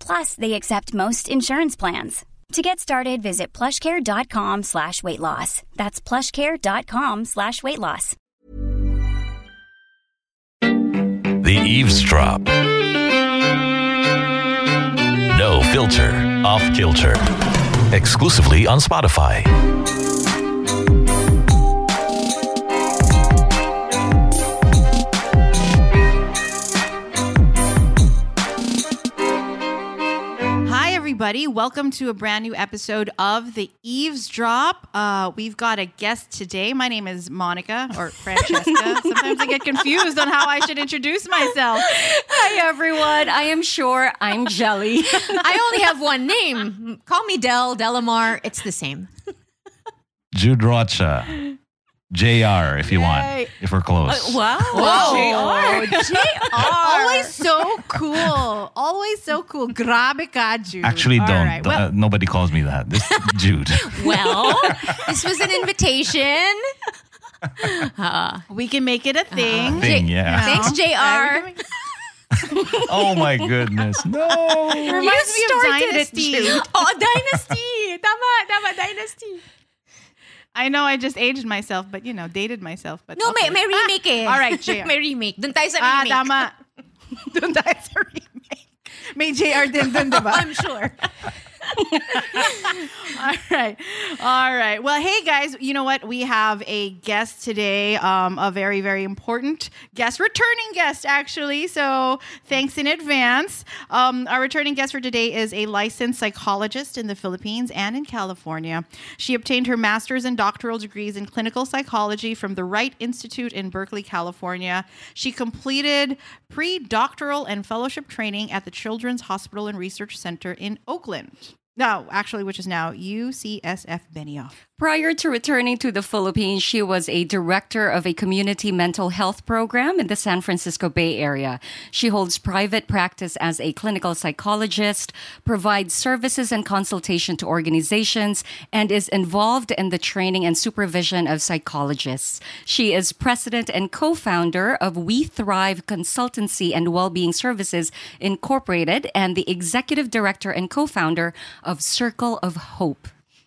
Plus, they accept most insurance plans. To get started, visit plushcare.com slash weight loss. That's plushcare.com slash weight loss. The Eavesdrop. No filter, off kilter. Exclusively on Spotify. Everybody. Welcome to a brand new episode of The Eavesdrop. Uh, we've got a guest today. My name is Monica or Francesca. Sometimes I get confused on how I should introduce myself. Hi, everyone. I am sure I'm Jelly. I only have one name. Call me Del, Delamar. It's the same. Jude Rocha. JR if you Yay. want, if we're close. Uh, wow. Whoa. JR. JR. Always so cool. Always so cool. Grabe ka, Jude. Actually, All don't. right, Uh, well- nobody calls me that. This Jude. Well, this was an invitation. we can make it a thing. Thing, yeah. Thanks, No. JR. Oh my goodness. No. Reminds me of Dynasty. oh, Dynasty. Tama, tama, Dynasty. I know I just aged myself, but you know, dated myself. But No, okay. may, may remake eh. All right, JR. may remake. Dun tayo sa Ah, remake. tama. Doon tayo sa remake. May JR din dun, diba? I'm sure. All right. All right. Well, hey guys, you know what? We have a guest today, um, a very, very important guest, returning guest, actually. So thanks in advance. Um, our returning guest for today is a licensed psychologist in the Philippines and in California. She obtained her master's and doctoral degrees in clinical psychology from the Wright Institute in Berkeley, California. She completed pre doctoral and fellowship training at the Children's Hospital and Research Center in Oakland. No, actually, which is now UCSF Benioff. Prior to returning to the Philippines, she was a director of a community mental health program in the San Francisco Bay Area. She holds private practice as a clinical psychologist, provides services and consultation to organizations, and is involved in the training and supervision of psychologists. She is president and co founder of We Thrive Consultancy and Wellbeing Services Incorporated and the executive director and co founder of Circle of Hope.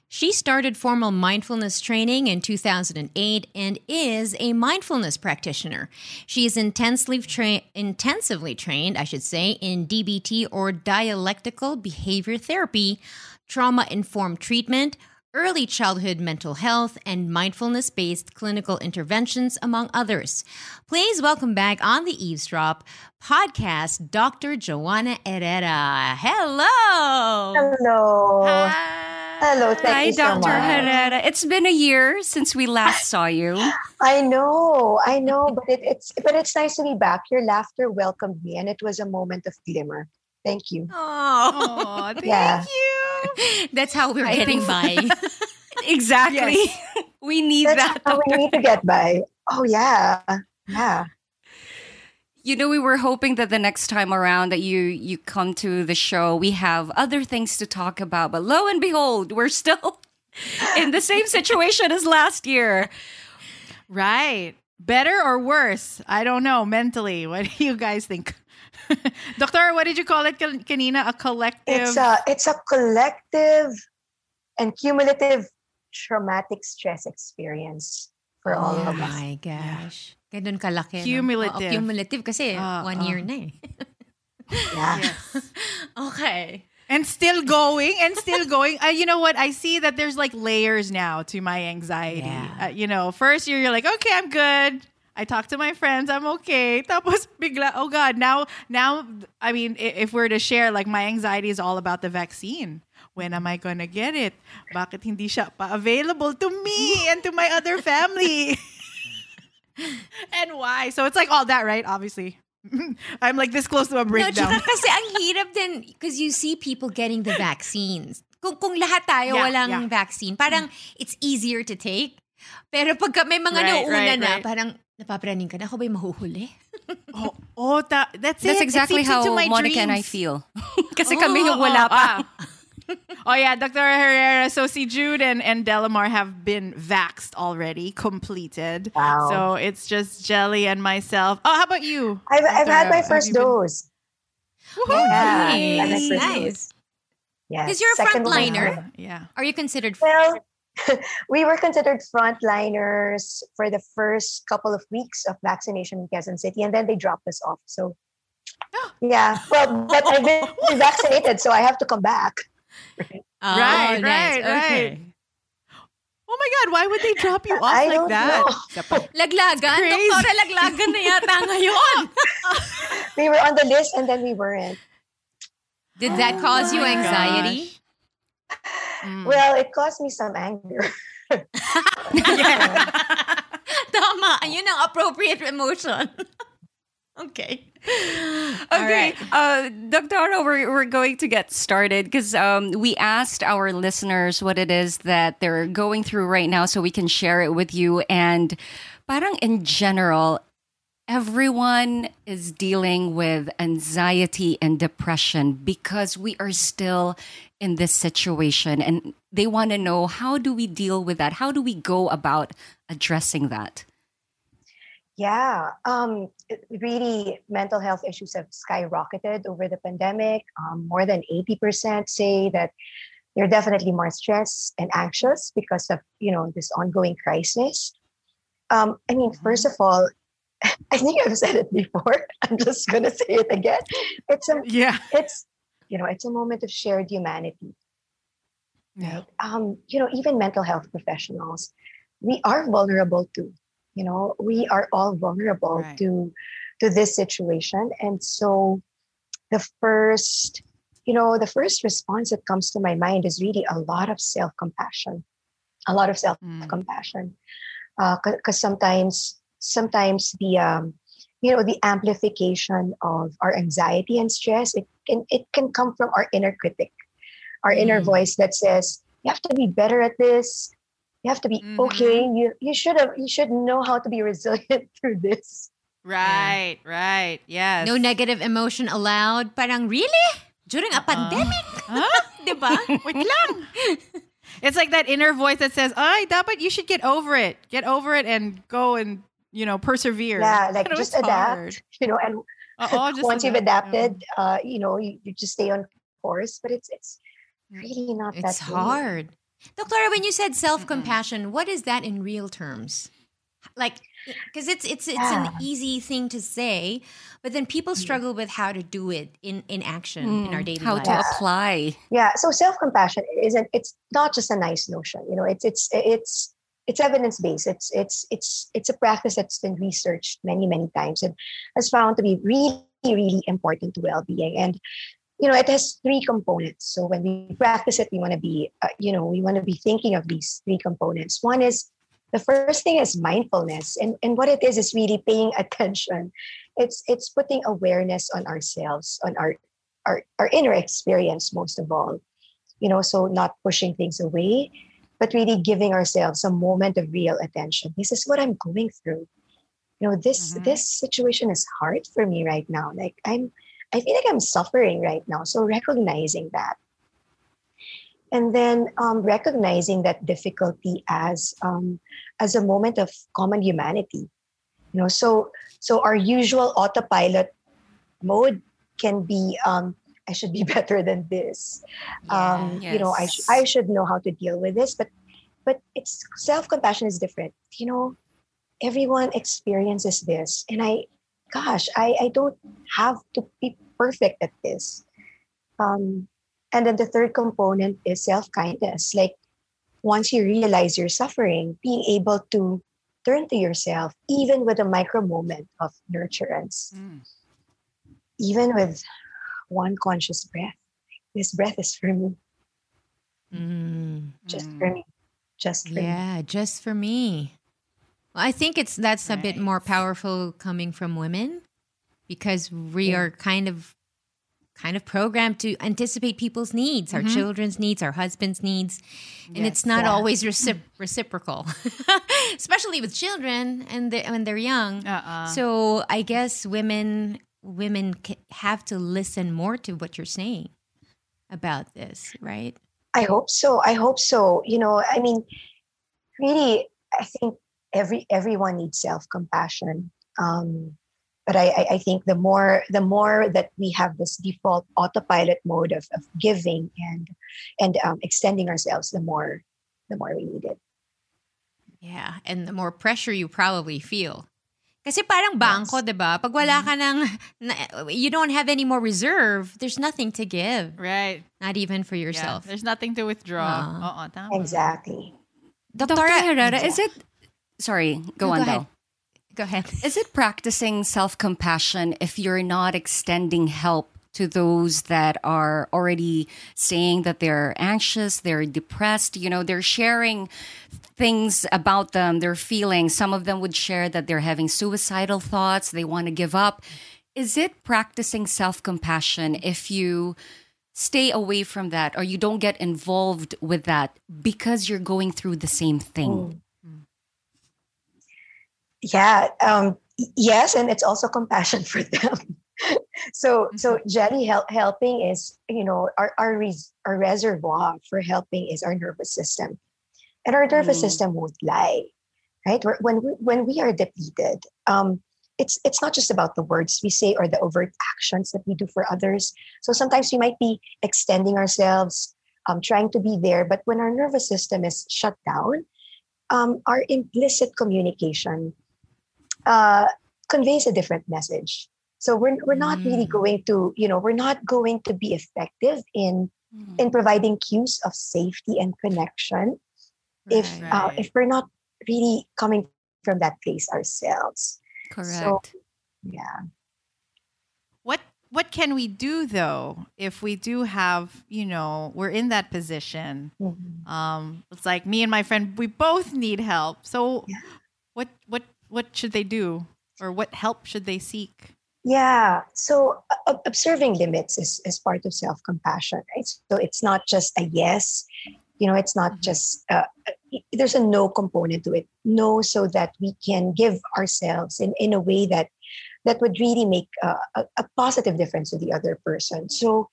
She started formal mindfulness training in 2008 and is a mindfulness practitioner. She is intensely, tra- intensively trained, I should say, in DBT or dialectical behavior therapy, trauma informed treatment, early childhood mental health, and mindfulness based clinical interventions, among others. Please welcome back on the Eavesdrop podcast, Dr. Joanna Herrera. Hello. Hello. Hello. Thank Hi, you so Dr. much. Herrera. It's been a year since we last saw you. I know, I know, but it, it's but it's nice to be back. Your laughter welcomed me, and it was a moment of glimmer. Thank you. Oh, thank Yeah. you. That's how we're I getting by. Exactly. we need That's that. how we need to get by. Oh yeah, yeah. You know, we were hoping that the next time around that you you come to the show, we have other things to talk about. But lo and behold, we're still in the same situation as last year. Right. Better or worse? I don't know. Mentally, what do you guys think? Doctor, what did you call it kan- kanina? A collective. It's a it's a collective and cumulative traumatic stress experience for all Oh of us. Oh my gosh. Ganun kalaki. no? Cumulative. Oo, cumulative kasi Ah, one ah. year na eh. Yeah. Yes. Okay. and still going and still going. Uh, you know what? I see that there's like layers now to my anxiety. Yeah. Uh, you know, first year you're like, okay, I'm good. I talk to my friends, I'm okay. Tapos bigla, oh God, now, now, I mean, if we're to share, like my anxiety is all about the vaccine. When am I gonna get it? Bakit hindi siya pa available to me and to my other family? And why? So it's like all that, right? Obviously. I'm like this close to a No, breakdown. tsaka kasi ang hirap din because you see people getting the vaccines. Kung, kung lahat tayo Yeah, walang yeah. vaccine, parang it's easier to take. Pero pagka may mga Right, nauuna right, na, right. parang napapraning ka na, ako ba'y mahuhuli? Oh, oh ta- that's it. That's It exactly seeps how into my Monica and I feel. Kasi kami yung Oh, wala oh, pa. ah. oh yeah, Dr. Herrera. So see Jude and, and Delamar have been vaxxed already, completed. Wow. So it's just Jelly and myself. Oh, how about you? I've, I've had my first you been- dose. Woohoo! Yeah, I had my Nice. first Nice. dose. Yes. 'Cause you're a Second one frontliner. Yeah. Are you considered Well, we were considered frontliners for the first couple of weeks of vaccination in Quezon City, and then they dropped us off. So, yeah. Well, but I've been vaccinated, so I have to come back. Oh, right, nice. right, Okay. right. Oh my God, why would they drop you off I like don't that? know. Laglagan? crazy. Doktora, laglagan na yata ngayon. We were on the list, and then we weren't. Did that cause you anxiety? Mm. Well, it caused me some anger. Tama. Yun ang appropriate emotion. Okay. Okay, uh, Dr. we're, we're going to get started because um, we asked our listeners what it is that they're going through right now so we can share it with you. And parang in general, everyone is dealing with anxiety and depression because we are still in this situation and they want to know how do we deal with that? How do we go about addressing that? Yeah, um, it- really, mental health issues have skyrocketed over the pandemic. Um, more than 80% say that they're definitely more stressed and anxious because of, you know, this ongoing crisis. Um, I mean, first of all, I think I've said it before. I'm just gonna say it again. It's a, Yeah. it's, you know, it's a moment of shared humanity. Yeah. um, you know, even mental health professionals, we are vulnerable too. You know, we are all vulnerable Right. to to this situation, and so the first, you know, the first response that comes to my mind is really a lot of self compassion, a lot of self Mm. compassion, because sometimes sometimes the um, you know the amplification of our anxiety and stress it can it can come from our inner critic our inner Mm. voice that says you have to be better at this you have to be Mhm. okay you you should have you should know how to be resilient through this Right, right. Yes. No negative emotion allowed. Parang, really? During a pandemic? Huh? Diba? Wait lang. It's like that inner voice that says, "Ay, dapat you should get over it. Get over it and go and, you know, persevere." yeah like just adapt hard. you know and Oo, just once you've adapt. adapted uh you know you, you just stay on course but it's it's really not that It's way. hard. Doctora, when you said mm-hmm. self-compassion, what is that in real terms? Like, because it's it's it's an ah. easy thing to say, but then people mm. struggle with how to do it in in action in our mm, daily Mm, How lives. to apply. yeah so self-compassion isn't it's not just a nice notion you know it's it's it's it's evidence-based it's it's it's it's a practice that's been researched many many times and has found to be really really important to well-being and you know it has three components. So when we practice it we want to be uh, you know we want to be thinking of these three components. One is the first thing is mindfulness. And and what it is is really paying attention. It's it's putting awareness on ourselves on our our, our inner experience most of all. You know so not pushing things away but really giving ourselves a moment of real attention. This is what i'm going through. You know this Mhm. this situation is hard for me right now. Like i'm i feel like i'm suffering right now so recognizing that. And then um, recognizing that difficulty as um, as a moment of common humanity you know so so our usual autopilot mode can be um, i should be better than this. Um, you know I, sh- I should know how to deal with this but but it's self-compassion is different. You know everyone experiences this and i gosh i i don't have to be perfect at this. Um, and then the third component is self-kindness. Like once you realize you're suffering being able to turn to yourself even with a micro moment of nurturance. Mm. even with one conscious breath. This breath is for me. Mm. just for me. Just for me. Yeah, just for me. Well, I think it's that's a bit more powerful coming from women because we are kind of kind of programmed to anticipate people's needs, our Mhm. children's needs, our husband's needs, and Yes. it's not Yeah. always recip- reciprocal, especially with children and they, when they're young. Uh-uh. So I guess women women ca- have to listen more to what you're saying about this, right? I hope so. I hope so. You know, I mean, really, I think every everyone needs self compassion. Um, but I, I, I think the more the more that we have this default autopilot mode of, of giving and and um, extending ourselves, the more the more we need it. Yeah, and the more pressure you probably feel. Kasi parang bangko, 'di ba? Pag wala ka ng na- you don't have any more reserve, there's nothing to give. Right. Not even for Yeah. yourself. There's nothing to withdraw. Ah. Oo, tama. Exactly. Dr. Herrera, is it sorry, go No, on go though. Go ahead. Is it practicing self compassion if you're not extending help to those that are already saying that they're anxious, they're depressed? You know, they're sharing things about them, their feelings. Some of them would share that they're having suicidal thoughts, they want to give up. Is it practicing self compassion if you stay away from that or you don't get involved with that because you're going through the same thing? Oh. Yeah. Um, yes, and it's also compassion for them. so so jelly hel- helping is you know our our, res- our reservoir for helping is our nervous system and our nervous Mm. system won't lie right We're- when we, when we are depleted um it's it's not just about the words we say or the overt actions that we do for others so sometimes we might be extending ourselves um, trying to be there but when our nervous system is shut down um, our implicit communication uh, conveys a different message. So we're we're not really going to you know we're not going to be effective in in providing cues of safety and connection if uh, if we're not really coming from that place ourselves. Correct. So yeah. What what can we do though if we do have, you know, we're in that position? Mm-hmm. Um it's like me and my friend we both need help. So what what what should they do or what help should they seek? Yeah. So uh, observing limits is, is part of self compassion, right? So it's not just a yes, you know, it's not just, uh, there's a no component to it. No, so that we can give ourselves in, in a way that that would really make uh, a, a positive difference to the other person. So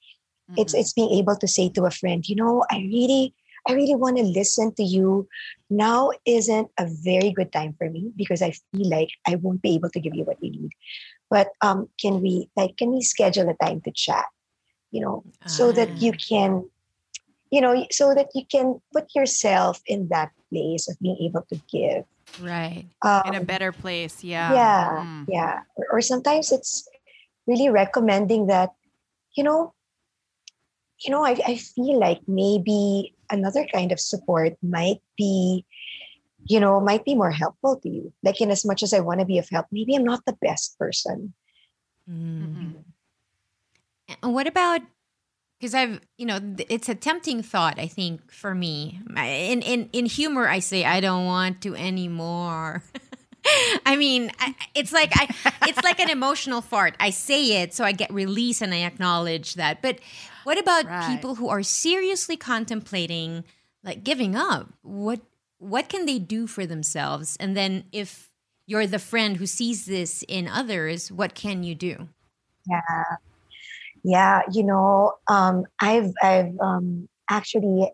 it's it's being able to say to a friend, you know, I really I really want to listen to you. Now isn't a very good time for me because I feel like I won't be able to give you what you need. But um, can we like can we schedule a time to chat? You know, so that you can, you know, so that you can put yourself in that place of being able to give. Right. in a Um, better place. Yeah. yeah Mm. yeah or, or sometimes it's really recommending that you know you know I, I feel like maybe another kind of support might be you know might be more helpful to you like in as much as i want to be of help maybe i'm not the best person mm-hmm. Mm-hmm. And what about because I've you know it's a tempting thought I think for me in in in humor I say I don't want to anymore. I mean I, it's like I it's like an emotional fart. I say it so I get release and I acknowledge that. But what about Right. people who are seriously contemplating like giving up? What what can they do for themselves? And then if you're the friend who sees this in others, what can you do? yeah yeah you know um i've i've um actually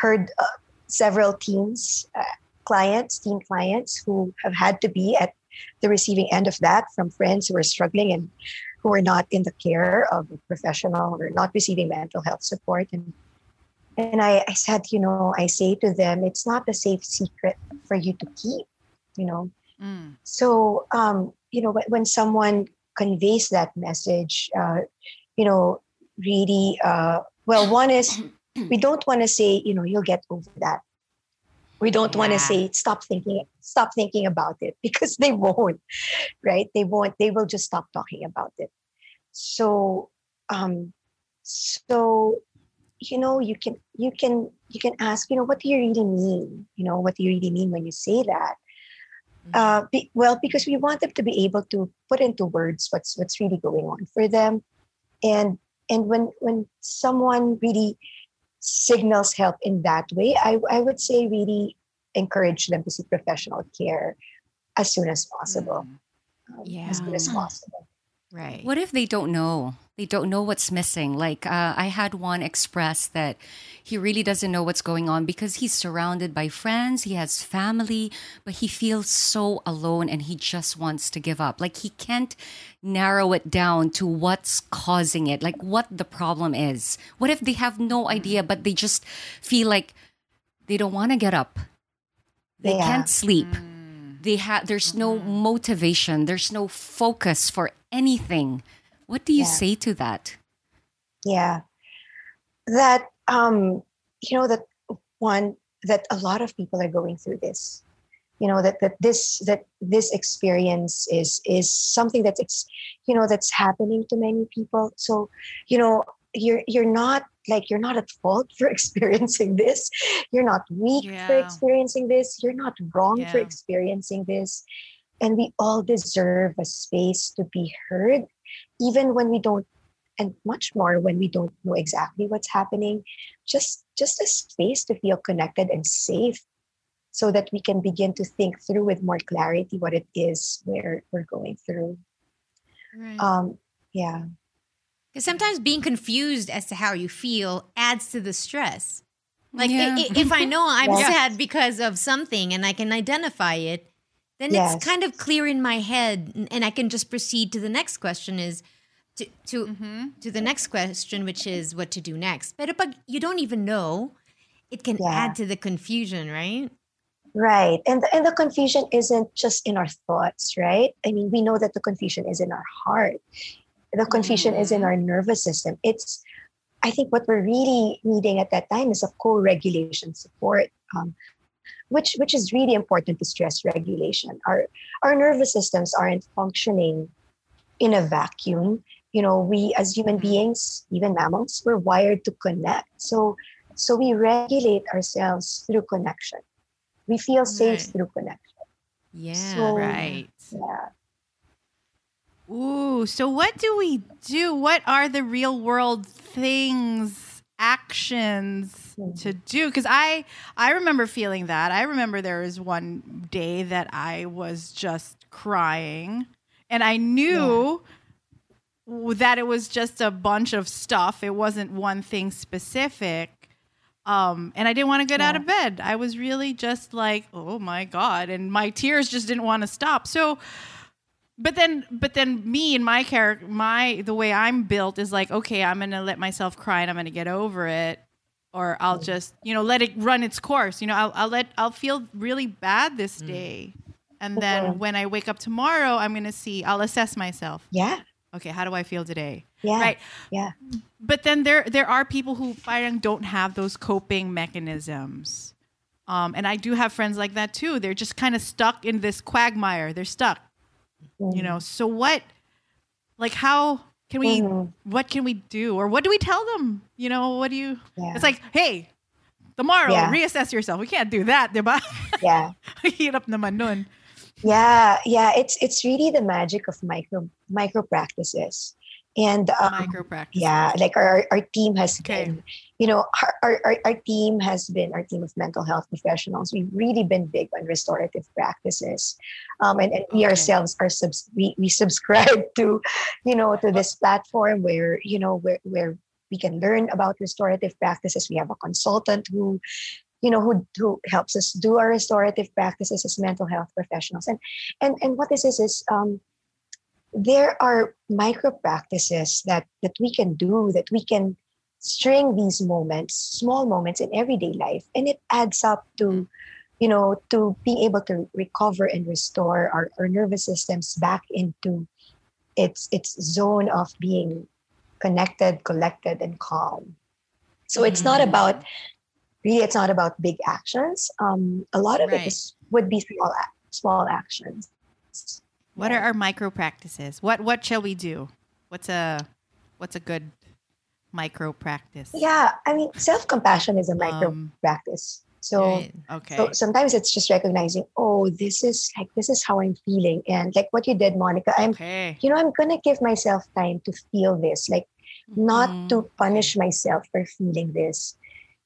heard uh, several teens, uh, clients, teen clients who have had to be at the receiving end of that from friends who are struggling and who are not in the care of a professional or not receiving mental health support. And and I, I said, you know, I say to them, it's not a safe secret for you to keep, you know. Mm. So, um, you know, when, when someone conveys that message, uh, you know, really, uh, well, one is we don't want to say, you know, you'll get over that. We don't want to say stop thinking, stop thinking about it because they won't, right? They won't. They will just stop talking about it. So, um, so you know you can you can you can ask you know what do you really mean you know what do you really mean when you say that uh, be, well because we want them to be able to put into words what's what's really going on for them and and when when someone really signals help in that way i, I would say really encourage them to seek professional care as soon as possible. Um, as soon as Yeah. possible Right. What if they don't know? They don't know what's missing. Like uh, I had one express that he really doesn't know what's going on because he's surrounded by friends, he has family, but he feels so alone and he just wants to give up. Like he can't narrow it down to what's causing it, like what the problem is. What if they have no mm-hmm. idea, but they just feel like they don't want to get up? They Yeah. can't sleep mm. they have there's no mm-hmm. motivation there's no focus for anything. What do you Yeah. say to that? Yeah. That um you know that one that a lot of people are going through this. You know that that this that this experience is is something that's ex, you know that's happening to many people. So you know you're you're not like you're not at fault for experiencing this. You're not weak for experiencing this. You're not wrong for experiencing this and we all deserve a space to be heard even when we don't and much more when we don't know exactly what's happening just just a space to feel connected and safe so that we can begin to think through with more clarity what it is we're we're going through Right. um yeah Because sometimes being confused as to how you feel adds to the stress. Like Yeah. i- if I know I'm Yeah. sad because of something and I can identify it, then Yes. it's kind of clear in my head, and- and I can just proceed to the next question. Is to to to the next question, which is what to do next. But but you don't even know, it can Yeah. add to the confusion, right? right and the, and the confusion isn't just in our thoughts right i mean we know that the confusion is in our heart the confusion is in our nervous system it's i think what we're really needing at that time is a co-regulation support um, which which is really important to stress regulation our our nervous systems aren't functioning in a vacuum you know we as human mm-hmm. beings even mammals we're wired to connect so so we regulate ourselves through connection we feel safe Right. through connection Yeah. So- Right. yeah Ooh, so what do we do? What are the real world things, actions to do? Because I I remember feeling that. I remember there was one day that I was just crying, and I knew w that it was just a bunch of stuff. It wasn't one thing specific. Um, and I didn't want to get out of bed. I was really just like, oh my God. And my tears just didn't want to stop. So, but then but then me and my character my the way i'm built is like okay i'm gonna let myself cry and i'm gonna get over it or i'll just you know let it run its course. You know i'll, I'll let i'll feel really bad this day. And then Mhm. when i wake up tomorrow i'm gonna see i'll assess myself. Yeah. Okay how do i feel today? Yeah. Right? Yeah. But then there there are people who don't have those coping mechanisms. Um, and i do have friends like that too. They're just kind of stuck in this quagmire. They're stuck you know so what like how can we Mhm. what can we do? Or what do we tell them? You know what do you Yeah. it's like hey tomorrow Yeah. reassess yourself. We can't do that. Diba yeah hirap naman nun yeah yeah it's it's really the magic of micro micro practices. And um, micro practice yeah like our, our team has Okay. been you know our, our, our- team has been our team of mental health professionals we've really been big on restorative practices um, and, and we Okay. ourselves are subs- we, we subscribe to you know to this platform where you know where where we can learn about restorative practices. We have a consultant who, you know, who, who helps us do our restorative practices as mental health professionals. And and and what this is is um, there are micro practices that that we can do that we can string these moments, small moments in everyday life, and it adds up to you know, to being able to recover and restore our, our nervous systems back into its its zone of being connected, collected, and calm. So it's not Mm-hmm. about really. It's not about big actions. Um, a lot of Right. it is, would be small small actions. What are our micro practices? What what shall we do? What's a what's a good micro practice? Yeah, I mean, self compassion is a micro Um, practice. So Right. Okay. So sometimes it's just recognizing, oh, this is like this is how I'm feeling, and like what you did, Monica. I'm, okay. you know, I'm gonna give myself time to feel this, like not Mhm. to punish myself for feeling this.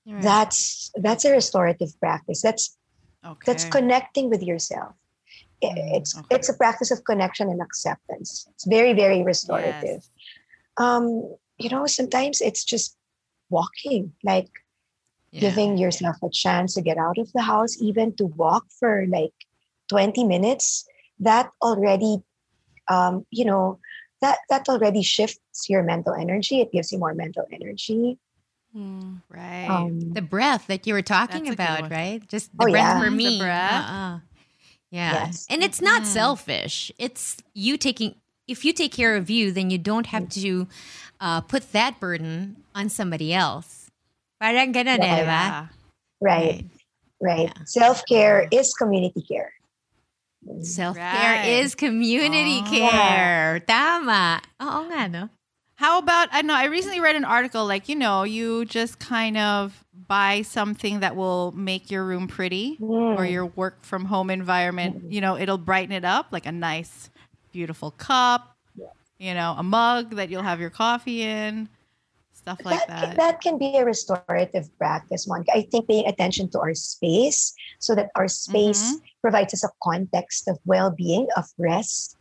Right. That's that's a restorative practice. That's Okay. that's connecting with yourself. Mm, It's okay. it's a practice of connection and acceptance. It's very very restorative. Yes. Um, you know, sometimes it's just walking, like Yeah. giving yourself a chance to get out of the house, even to walk for like 20 minutes, that already, um, you know, that that already shifts your mental energy. It gives you more mental energy. Mm, right. Um, the breath that you were talking That's a good about, right? Just the Oh, breath yeah. for The me. breath. Uh-uh. Yeah. Yes. And it's not Mhm. selfish. It's you taking if you take care of you, then you don't have to uh, put that burden on somebody else. Parang ganun eh, Yeah. di ba? Yeah. right, right. Yeah. Self care is community care. Self care Right. is community Oh. care. Tama. Oo nga, no? How about I know I recently read an article like you know you just kind of buy something that will make your room pretty or Mm. your work from home environment. You know it'll brighten it up like a nice, beautiful cup. You know a mug that you'll have your coffee in, stuff like that, that. that can be a restorative practice, Monica. I think paying attention to our space so that our space Mm-hmm. provides us a context of well-being, of rest,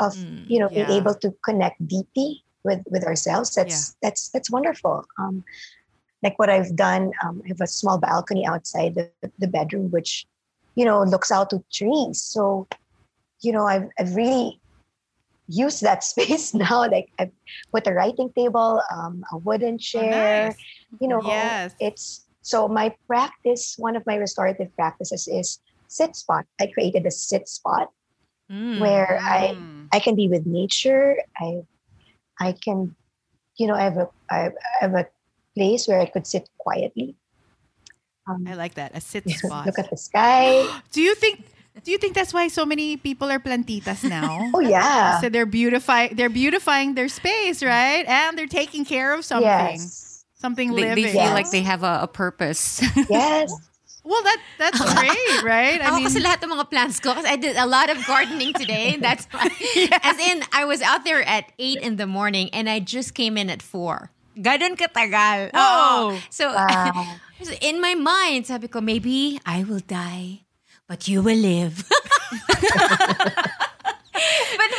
of Mm, you know being able to connect deeply with with ourselves. That's that's that's wonderful. Um, like what I've done, um, I have a small balcony outside the, the bedroom, which you know looks out to trees. So you know I've I've really used that space now. Like I put a writing table, um, a wooden Oh, chair. nice. You know, Yes. it's so my practice. One of my restorative practices is sit spot. I created a sit spot Mm. where I Mm. I can be with nature. I I can, you know, I have a I have a place where I could sit quietly. Um, I like that a sit spot. look at the sky. do you think? Do you think that's why so many people are plantitas now? Oh yeah. So they're beautifying they're beautifying their space, right? And they're taking care of something. Yes. Something They, living. they feel Yes. like they have a, a purpose. Yes. Well, that that's great, right? I Ako mean, kasi lahat ng mga plants ko kasi I did a lot of gardening today. That's why. As in, I was out there at 8 in the morning and I just came in at 4. Ganon katagal. Whoa. Oo. So, Wow. so in my mind, sabi ko, maybe I will die, but you will live. but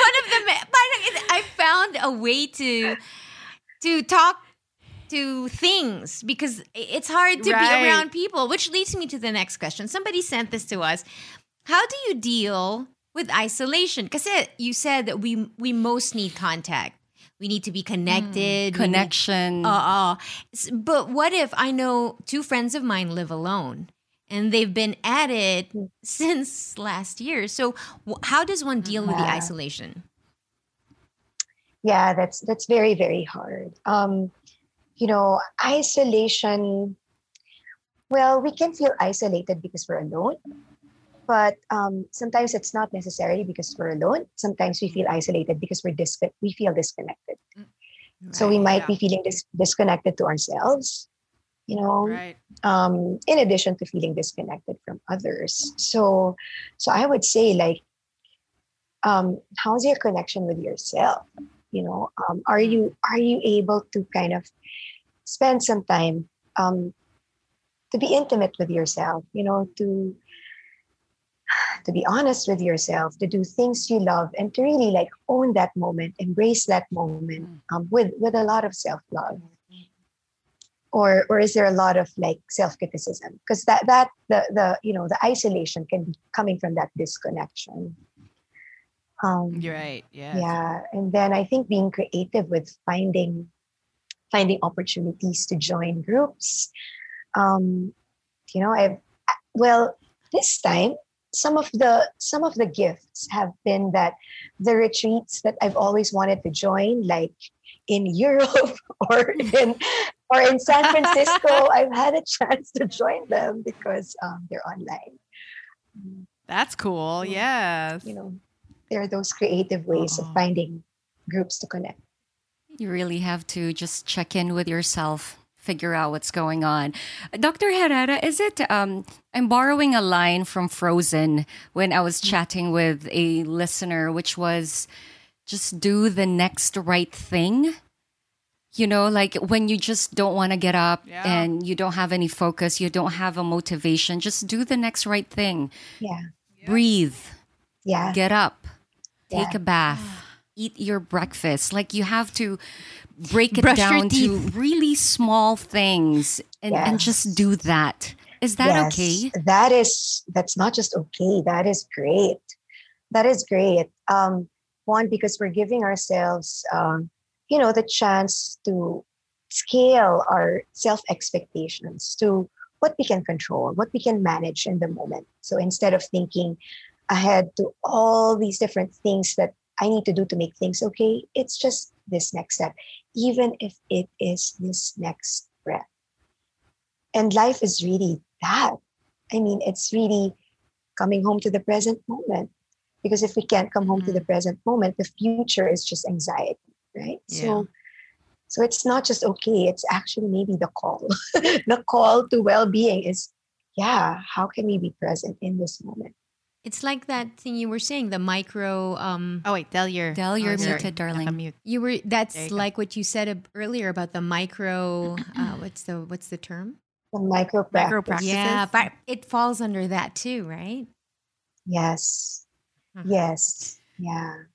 one of the, ma- parang I found a way to, to talk to things because it's hard to Right. be around people, which leads me to the next question. Somebody sent this to us. How do you deal with isolation? Because you said that we we most need contact. We need to be connected. we need- Connection. uh, uh, but what if I know two friends of mine live alone and they've been at it since last year? So, how does one deal with the isolation? yeah that's that's very very hard um you know isolation well we can feel isolated because we're alone but um, sometimes it's not necessarily because we're alone sometimes we feel isolated because we're dis- we feel disconnected so we might yeah. be feeling dis- disconnected to ourselves you know right. um, in addition to feeling disconnected from others. So, so I would say like, um, how's your connection with yourself? You know, um, are you are you able to kind of spend some time um, to be intimate with yourself? You know, to to be honest with yourself, to do things you love, and to really like own that moment, embrace that moment um, with with a lot of self love. Or or is there a lot of like self-criticism because that that the the you know the isolation can be coming from that disconnection um You're right. Yeah. yeah and then i think being creative with finding finding opportunities to join groups um you know i've well this time some of the some of the gifts have been that the retreats that i've always wanted to join like in europe or in or in san francisco i've had a chance to join them because um, they're online That's cool. Yes. you know there are those creative ways of Uh-huh. finding groups to connect You really have to just check in with yourself, figure out what's going on. Dr. Herrera, is it? Um, I'm borrowing a line from Frozen when I was chatting with a listener, which was just do the next right thing. You know, like when you just don't want to get up Yeah. and you don't have any focus, you don't have a motivation, just do the next right thing. yeah Breathe, yeah get up, take a bath, eat your breakfast. Like you have to break it Brush down to really small things and, and just do that. Is that Yes, okay? That is that's not just okay. That is great. That is great. Um, one because we're giving ourselves, um, you know, the chance to scale our self expectations to what we can control, what we can manage in the moment. So instead of thinking ahead to all these different things that I need to do to make things okay, it's just this next step, even if it is this next breath. And life is really that. I mean, it's really coming home to the present moment. Because if we can't come home to the mm. present moment, the future is just anxiety, right? So so it's not just okay, it's actually maybe the call. the call to well-being is, yeah, how can we be present in this moment? It's like that thing you were saying, the micro. Um, Oh wait, Del, you're Del, you're sorry. muted, darling. Unmute. you were. That's you go. like what you said earlier about the micro. Uh, what's the What's the term? The micro Micro practices. Yeah, but it falls under that too, right? Yes. Mhm. Yes. Yeah.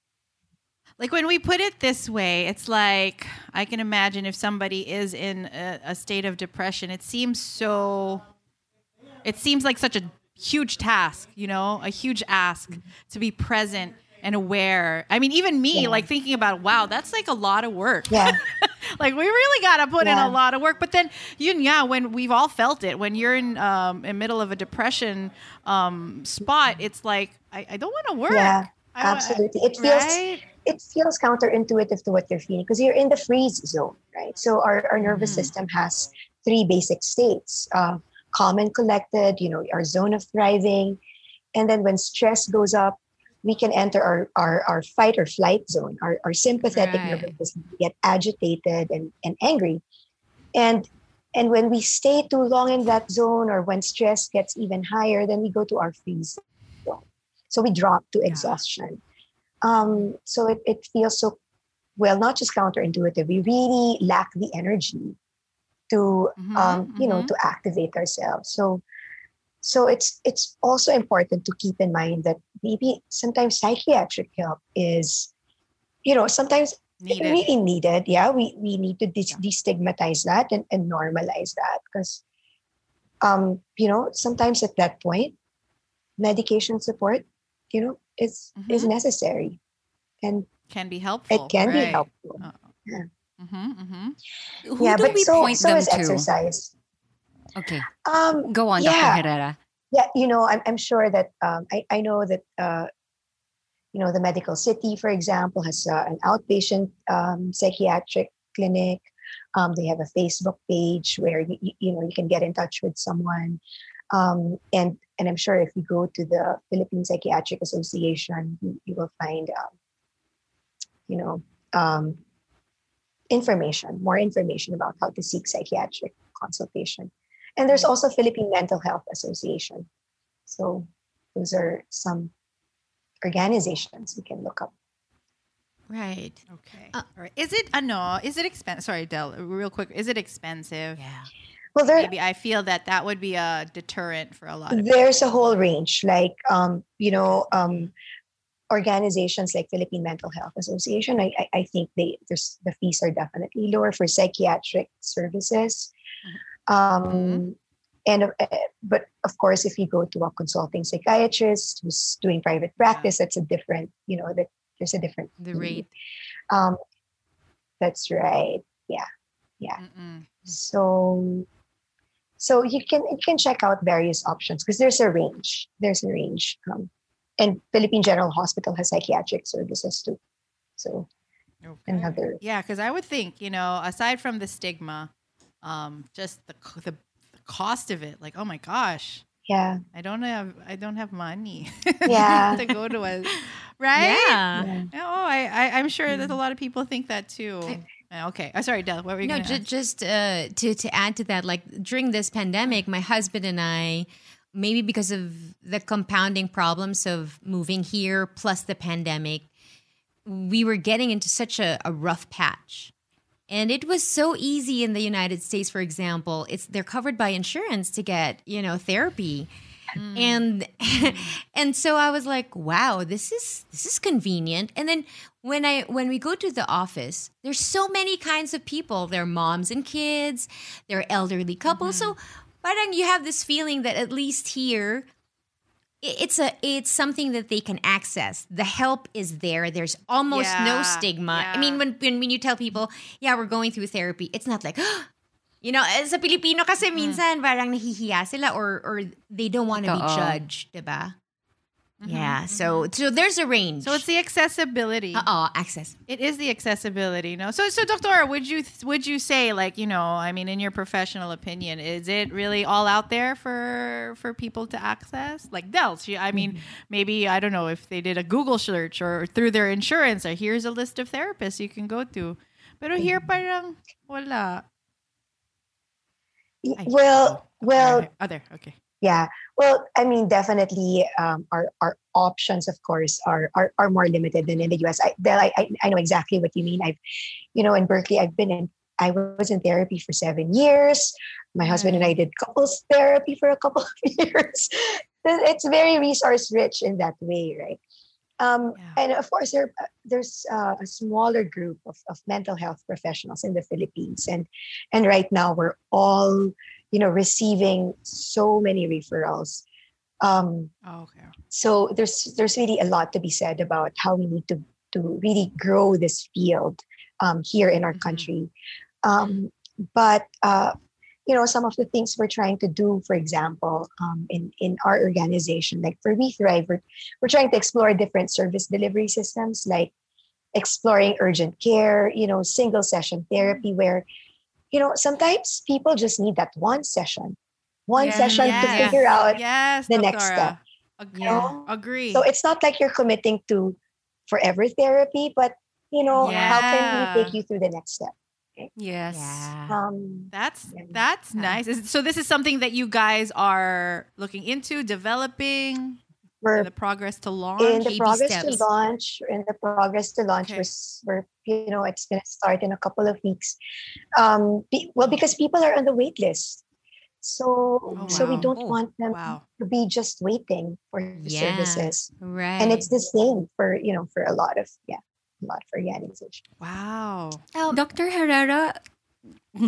Like when we put it this way, it's like I can imagine if somebody is in a, a state of depression, it seems so. It seems like such a huge task, you know, a huge ask to be present and aware. I mean, even me, Yeah. like thinking about, wow, that's like a lot of work. Yeah. like we really got to put in a lot of work. But then, you yeah, when we've all felt it, when you're in um, in middle of a depression um, spot, it's like I, I don't want to work. Yeah. I Absolutely. It feels right? It feels counterintuitive to what you're feeling because you're in the freeze zone, right? So our, our nervous Mm-hmm. system has three basic states: uh, calm and collected, you know, our zone of thriving, and then when stress goes up, we can enter our our, our fight or flight zone, our, our sympathetic Right. nervous system, get agitated and, and angry, and and when we stay too long in that zone, or when stress gets even higher, then we go to our freeze zone. So we drop to exhaustion. Um, so it, it feels so well, not just counterintuitive. We really lack the energy to Mhm, um, you know mhm. to activate ourselves. So so it's it's also important to keep in mind that maybe sometimes psychiatric help is, you know, sometimes Needed. really needed. Yeah, we we need to dis- destigmatize that and, and normalize that because, um, you know, sometimes at that point, medication support, you know, is is Mhm. necessary, and can be helpful. it can be right. helpful. Mm-hmm, mm-hmm. Who yeah, do but we so point so them is to? exercise. Okay, Um, go on, yeah. Dr. Herrera. yeah you know i'm, I'm sure that um, I, I know that uh, you know the medical city for example has uh, an outpatient um, psychiatric clinic um, they have a facebook page where you, you, you know you can get in touch with someone um, and and i'm sure if you go to the philippine psychiatric association you, you will find um, you know um, information more information about how to seek psychiatric consultation and there's also Philippine Mental Health Association. So those are some organizations you can look up. Right. Okay. Uh, All right. Is it uh, no? Is it expensive? Sorry, Del. Real quick. Is it expensive? Yeah. Well, there Maybe I feel that that would be a deterrent for a lot of. there's a whole range, like um, you know, um, organizations like Philippine Mental Health Association. I, I, I think they there's the fees are definitely lower for psychiatric services. Um, And uh, but of course, if you go to a consulting psychiatrist who's doing private practice, that's a different, you know, that there's a different The rate. Um, that's right. Yeah, yeah. So, so you can you can check out various options because there's a range. There's a range. Um, and Philippine General Hospital has psychiatric services too. So another Yeah, because I would think, you know, aside from the stigma, um, just the, the the cost of it, like, oh my gosh, yeah. I don't have I don't have money. Yeah. to go to a right. Yeah. Oh, I, I I'm sure that a lot of people think that too. Uh, Uh, okay, I'm sorry, Del. What were you No, ju- just uh, to to add to that, like during this pandemic, my husband and I, maybe because of the compounding problems of moving here plus the pandemic, we were getting into such a, a rough patch. And it was so easy in the United States, for example. It's they're covered by insurance to get, you know, therapy. Mm. And and so I was like, wow, this is this is convenient. And then when I when we go to the office, there's so many kinds of people. There are moms and kids, there are elderly couples. So mm-hmm. parang you have this feeling that at least here it's a it's something that they can access. The help is there. There's almost no Yeah, stigma. I mean, when, when when you tell people, yeah, we're going through therapy, it's not like, ah! you know, eh, sa Pilipino kasi mm-hmm. minsan parang nahihiya sila or or they don't want to be judged, diba? Yeah. Mm-hmm. So so there's a range. So it's the accessibility. oh, access. It is the accessibility, no. So, so, Doctor, would you would you say, like, you know, I mean, in your professional opinion, is it really all out there for for people to access? Like Del, I mean, mm-hmm. maybe I don't know if they did a Google search or through their insurance, or here's a list of therapists you can go to. Pero here, parang wala. Well oh, oh, well Okay, Other, okay. Yeah. Well i mean definitely um, our our options of course are are, are more limited than in the us I, I I know exactly what you mean. I've you know in berkeley i've been in i was in therapy for seven years. My husband and i did couples therapy for a couple of years. It's very resource rich in that way right? Um, and of course there there's uh, a smaller group of, of mental health professionals in the philippines. And and right now we're all you know receiving so many referrals. Um, Oh, okay. so there's there's really a lot to be said about how we need to to really grow this field um, here in our country. Um, but uh, you know some of the things we're trying to do for example um, in in our organization like for we thrive we're, we're trying to explore different service delivery systems like exploring urgent care you know single session therapy where you know sometimes people just need that one session one Yeah, session to yes, figure out yes, the next Doctora. step Ag- Yeah. Agree. so it's not like you're committing to forever therapy, but you know, how can we take you through the next step? Yes. Um, That's that's nice. So this is something that you guys are looking into, developing, we're in the progress to launch. in the progress to launch. In the progress to launch, we're, we're you know it's going to start in a couple of weeks. Um, be, well, because people are on the wait list, so so we don't want them to be just waiting for the Yeah, services. right. And it's the same for you know for a lot of yeah, a lot for organizations. Wow. Dr. Herrera,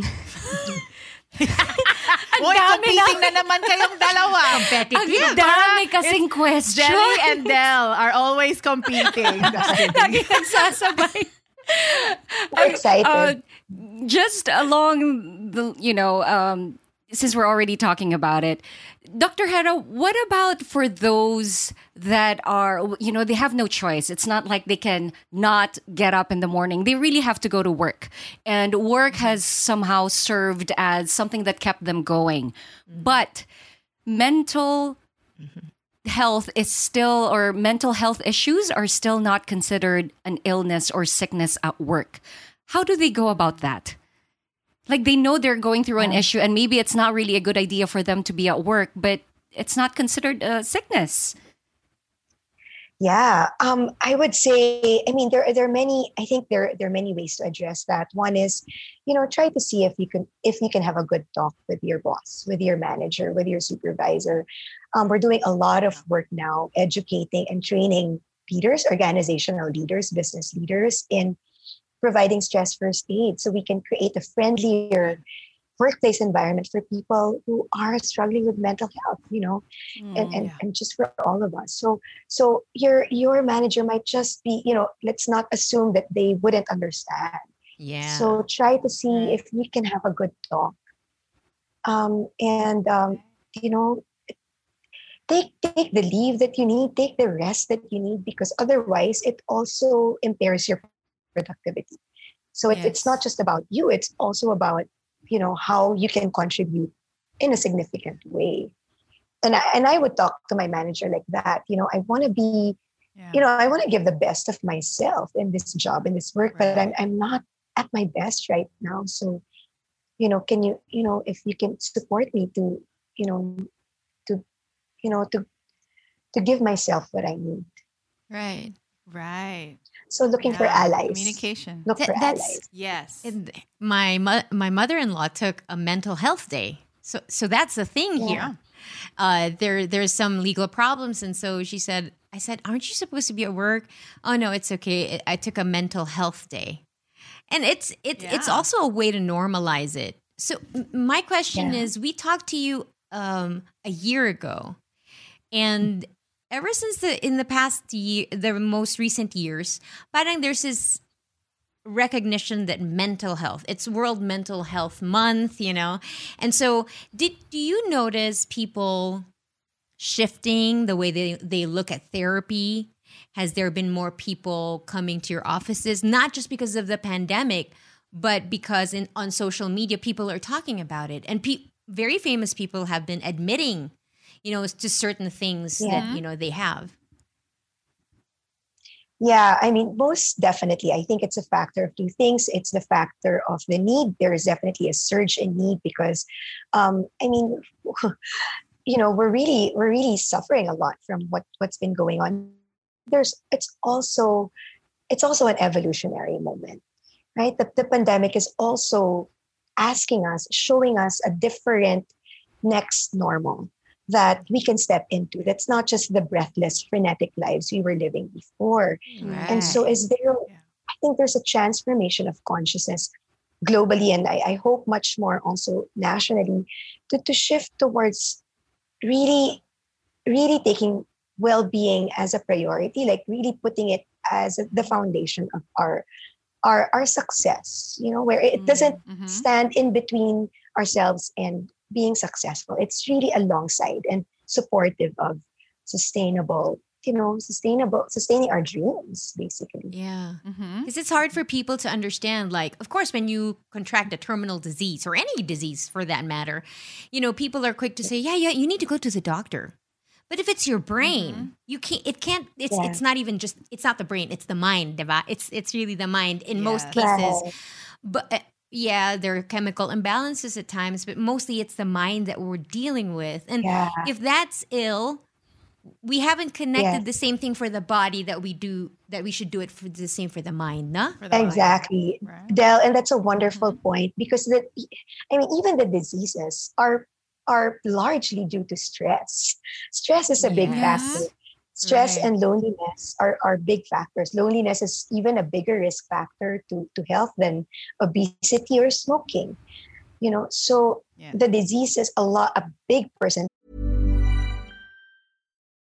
Uy, competing na naman kayong dalawa. Ang Yeah, dami kasing it's question. Jelly and Del are always competing. Just kidding. nagsasabay. We're excited. Uh, just along the, you know, um, since we're already talking about it, Dr. Herrera, what about for those that are, you know, they have no choice? It's not like they can not get up in the morning. They really have to go to work. And work has somehow served as something that kept them going. Mm-hmm. But mental health is still, or mental health issues are still not considered an illness or sickness at work. How do they go about that? Like they know they're going through an issue, and maybe it's not really a good idea for them to be at work, but it's not considered a sickness. Yeah, um, I would say. I mean, there there are many. I think there there are many ways to address that. One is, you know, try to see if you can if you can have a good talk with your boss, with your manager, with your supervisor. Um, we're doing a lot of work now, educating and training leaders, organizational leaders, business leaders in providing stress first aid, so we can create a friendlier workplace environment for people who are struggling with mental health you know and, and, and just for all of us. So so your your manager might just be you know let's not assume that they wouldn't understand. Yeah. so try to see if we can have a good talk. Um, and um, you know take take the leave that you need take the rest that you need because otherwise it also impairs your productivity. So it, it's not just about you it's also about you know how you can contribute in a significant way. And I, and I would talk to my manager like that you know i want to be you know i want to give the best of myself in this job in this work but I'm, I'm not at my best right now. So you know can you you know if you can support me to you know to you know to to give myself what i need. Right. Right. So looking for Yeah, allies Communication. look for That's- allies Yes. And my mo- my mother-in-law took a mental health day. So so that's the thing here. Uh, there there's some legal problems, and so she said, "I said, aren't you supposed to be at work? Oh no, it's okay. I I took a mental health day, and it's it's it's also a way to normalize it. So my question Yeah. is, we talked to you um, a year ago, and ever since the in the past year, the most recent years, parang there's this recognition that mental health it's world mental health month you know? And so did do you notice people shifting the way they, they look at therapy? Has there been more people coming to your offices? Not just because of the pandemic but because in on social media people are talking about it. And pe- very famous people have been admitting you know to certain things Yeah. that you know they have Yeah, I mean, most definitely. I think it's a factor of two things. It's the factor of the need. There is definitely a surge in need because, um, I mean, you know, we're really we're really suffering a lot from what what's been going on. There's it's also it's also an evolutionary moment, right? The, the pandemic is also asking us, showing us a different next normal that we can step into. That's not just the breathless, frenetic lives we were living before. And so, is there, I think there's a transformation of consciousness globally, and I, I hope much more also nationally, to, to shift towards really, really taking well being as a priority, like really putting it as the foundation of our. Our, our success, you know, where it doesn't mm-hmm. stand in between ourselves and being successful. It's really alongside and supportive of sustainable, you know, sustainable, sustaining our dreams, basically. Yeah. Because it's hard for people to understand. Like, of course, when you contract a terminal disease or any disease for that matter, you know, people are quick to say, yeah, yeah, you need to go to the doctor. But if it's your brain, you can't. It can't. It's Yeah. it's not even just. It's not the brain. It's the mind. diba? It's it's really the mind in most cases. Right. But uh, yeah, there are chemical imbalances at times, but mostly it's the mind that we're dealing with. And Yeah. if that's ill, we haven't connected Yeah. the same thing for the body that we do that we should do it for the same for the mind, no? Exactly, Del, and that's a wonderful point because the, I mean, even the diseases are are largely due to stress. Stress is a big Yes. factor. Stress Right. and loneliness are, are big factors. Loneliness is even a bigger risk factor to, to health than obesity or smoking. You know, so the diseases, a lot, a big percent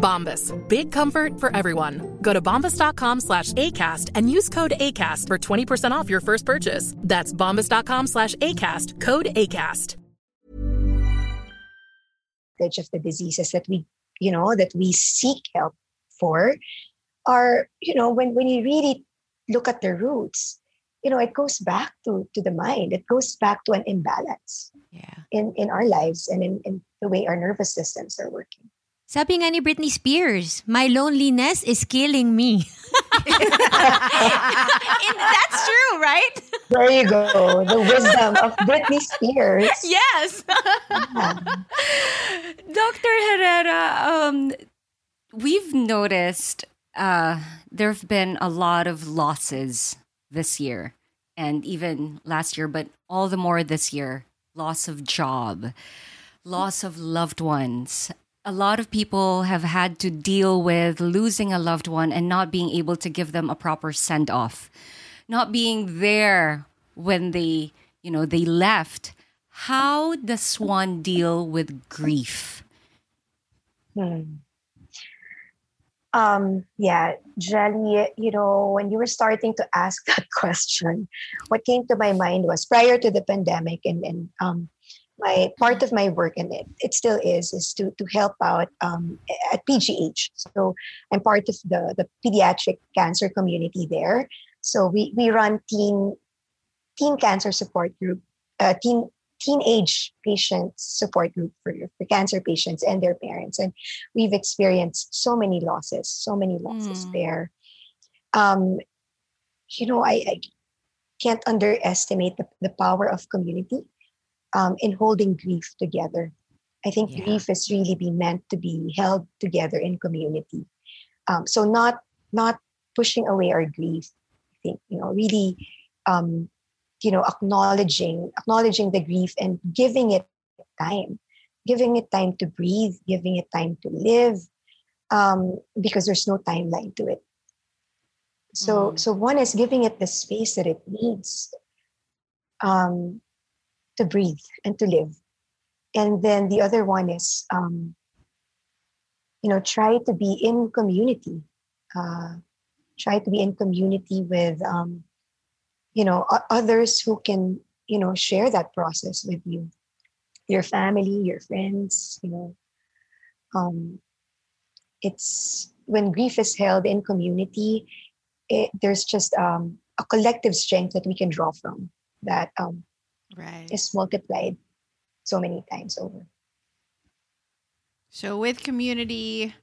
Bombas. Big comfort for everyone. Go to bombas.com slash ACAST and use code ACAST for 20% off your first purchase. That's bombas.com slash ACAST. Code ACAST. Of the diseases that we, you know, that we seek help for are, you know, when, when you really look at the roots, you know, it goes back to, to the mind. It goes back to an imbalance yeah. in, in our lives and in, in the way our nervous systems are working. Sabi nga ni Britney Spears, my loneliness is killing me. and that's true, right? There you go. The wisdom of Britney Spears. Yes. Dr. Herrera, um, we've noticed uh, there have been a lot of losses this year and even last year, but all the more this year loss of job, loss of loved ones. A lot of people have had to deal with losing a loved one and not being able to give them a proper send off, not being there when they, you know, they left. How does one deal with grief? Hmm. Um, yeah, Jelly, you know, when you were starting to ask that question, what came to my mind was prior to the pandemic and, and um, my part of my work and it, it still is is to to help out um, at PGH. So I'm part of the the pediatric cancer community there. So we we run teen teen cancer support group, uh, teen teenage patients support group for, for cancer patients and their parents. And we've experienced so many losses, so many losses Mm. there. Um, you know, I, I can't underestimate the, the power of community um, in holding grief together. I think grief is really been meant to be held together in community. Um, so not not pushing away our grief. I think you know really um, you know acknowledging acknowledging the grief and giving it time giving it time to breathe giving it time to live um, because there's no timeline to it. So so one is giving it the space that it needs um, to breathe and to live. And then the other one is um, you know try to be in community uh, try to be in community with um, you know others who can you know share that process with you. Your family your friends you know. Um it's when grief is held in community it, there's just um a collective strength that we can draw from that um Right. is multiplied so many times over. So with community,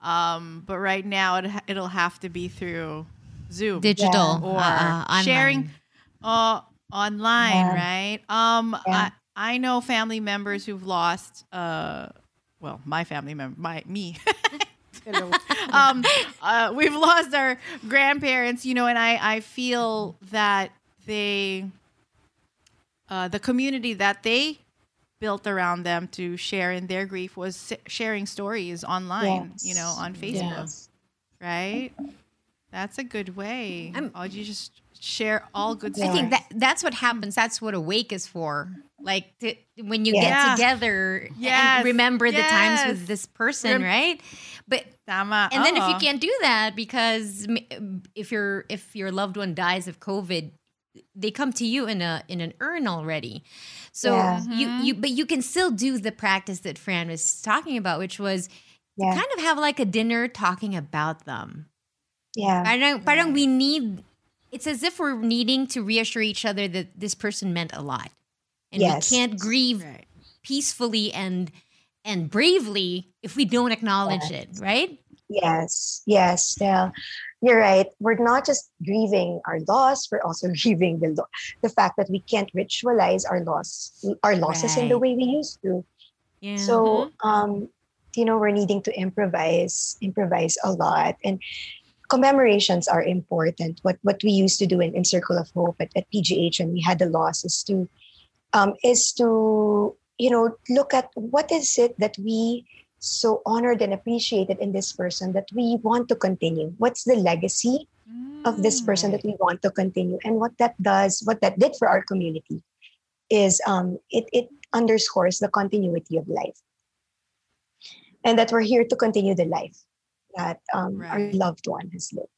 um, but right now it, it'll have to be through Zoom, Digital, or uh, uh, sharing, uh, online, Yeah. right? Um, Yeah. I I know family members who've lost, uh, well, my family member, my me. um, uh, we've lost our grandparents, you know, and I I feel that they, uh, the community that they built around them to share in their grief was sharing stories online, you know, on Facebook, Yes. right? That's a good way. oh, you just share all good I think that that's what happens. That's what Awake is for. Like to, when you Yeah. get together Yes. and remember the times with this person, Rem- right? But Tama. and then if you uh-huh. can't do that because if your if your loved one dies of COVID, they come to you in a in an urn already. So Yeah. you mm-hmm. you but you can still do the practice that Fran was talking about, which was Yeah. to kind of have like a dinner talking about them. Yeah Parang, parang we need, it's as if we're needing to reassure each other that this person meant a lot. And Yes. we can't grieve peacefully and and bravely if we don't acknowledge it, right? Yes, yes, Del. You're right. We're not just grieving our loss, we're also grieving the lo- the fact that we can't ritualize our loss our losses in the way we used to. Yeah. So um, you know, we're needing to improvise, improvise a lot. And commemorations are important. What what we used to do in, in Circle of Hope at, at PGH when we had the loss is to um, is to you know look at what is it that we so honored and appreciated in this person that we want to continue. What's the legacy of this person that we want to continue? And what that does, what that did for our community is um, it, it underscores the continuity of life. And that we're here to continue the life that um, our loved one has lived.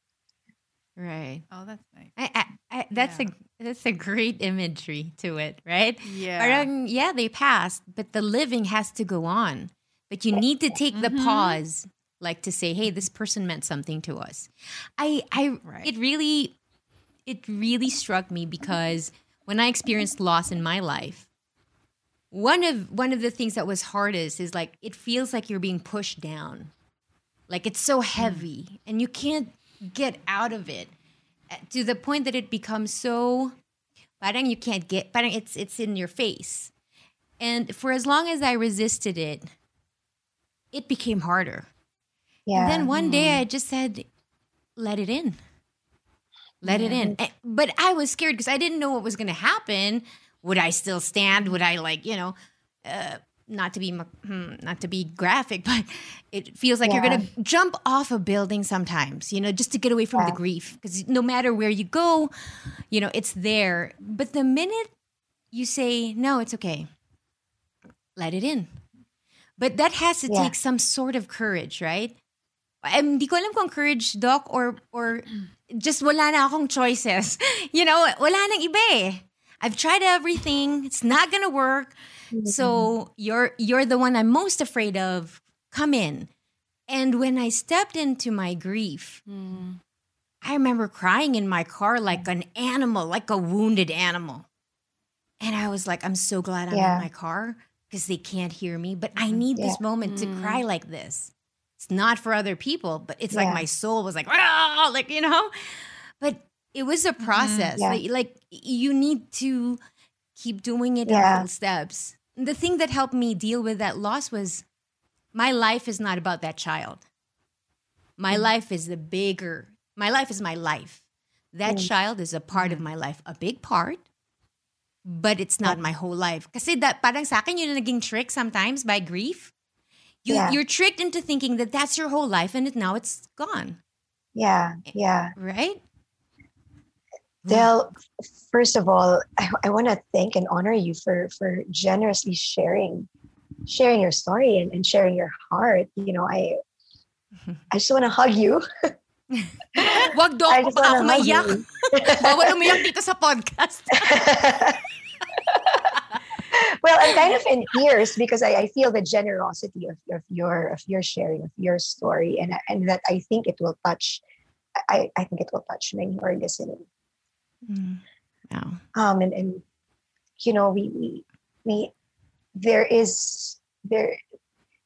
Right. Oh, that's nice. I, I, I, that's a that's a great imagery to it, right? Yeah. Parang, yeah, they passed, but the living has to go on. But you need to take the Mm-hmm. pause, like to say, "Hey, this person meant something to us." I, I, it really, it really struck me because when I experienced loss in my life, one of one of the things that was hardest is like it feels like you're being pushed down, like it's so heavy, and you can't get out of it uh, to the point that it becomes so parang you can't get parang it's it's in your face. And for as long as i resisted it it became harder. Yeah. and then one day i just said let it in. Let it in. Eh, but i was scared because i didn't know what was going to happen. Would i still stand? Would i like you know uh, not to be hmm, not to be graphic but it feels like you're going to jump off a building sometimes you know just to get away from the grief because no matter where you go you know it's there but the minute you say no it's okay let it in but that has to Yeah. take some sort of courage right um, di ko alam kung courage, Doc, or or just wala na akong choices. You know, wala nang iba eh. I've tried everything. It's not gonna work. So mm-hmm. you're you're the one I'm most afraid of. Come in. And when I stepped into my grief, mm. I remember crying in my car like an animal, like a wounded animal. And I was like, I'm so glad I'm Yeah. in my car because they can't hear me. But I mm-hmm. need this Yeah. moment to cry mm. like this. It's not for other people, but it's like my soul was like, "Ah," like, you know? But it was a mm-hmm. process. Yeah. Like, like you need to keep doing it in Yeah. little steps. The thing that helped me deal with that loss was my life is not about that child. My Mm. life is the bigger. My life is my life. That Mm. child is a part of my life, a big part, but it's not my whole life. Kasi that, parang sa akin yun na naging trick sometimes by grief. You, Yeah. You're tricked into thinking that that's your whole life and it, now it's gone, Yeah, yeah. right? Del, first of all, I, I want to thank and honor you for for generously sharing sharing your story and, and sharing your heart. You know, I I just want to hug you. Wag do ako baka ako maiyak. Bawal umiyak dito sa podcast. well, I'm kind of in tears because I, I feel the generosity of, of your of your sharing of your story, and and that I think it will touch. I, I think it will touch many who are listening. Wow. um and, and you know we, we we there is there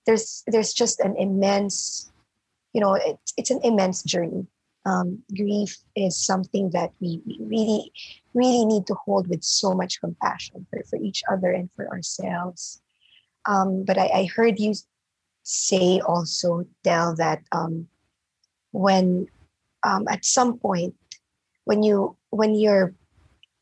there's there's just an immense you know it's it's an immense journey. Um grief is something that we, we really really need to hold with so much compassion for, for each other and for ourselves. Um but i, I heard you say also Del that um when um at some point when you when you're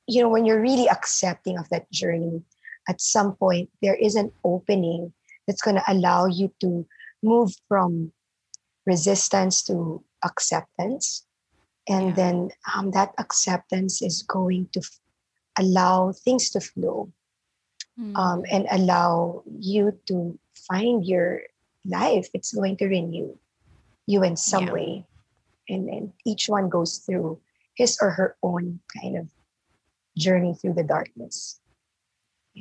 you know when you're really accepting of that journey at some point there is an opening that's going to allow you to move from resistance to acceptance. And then um, that acceptance is going to f- allow things to flow um, and allow you to find your life. It's going to renew you in some Yeah. way. And, then each one goes through his or her own kind of journey through the darkness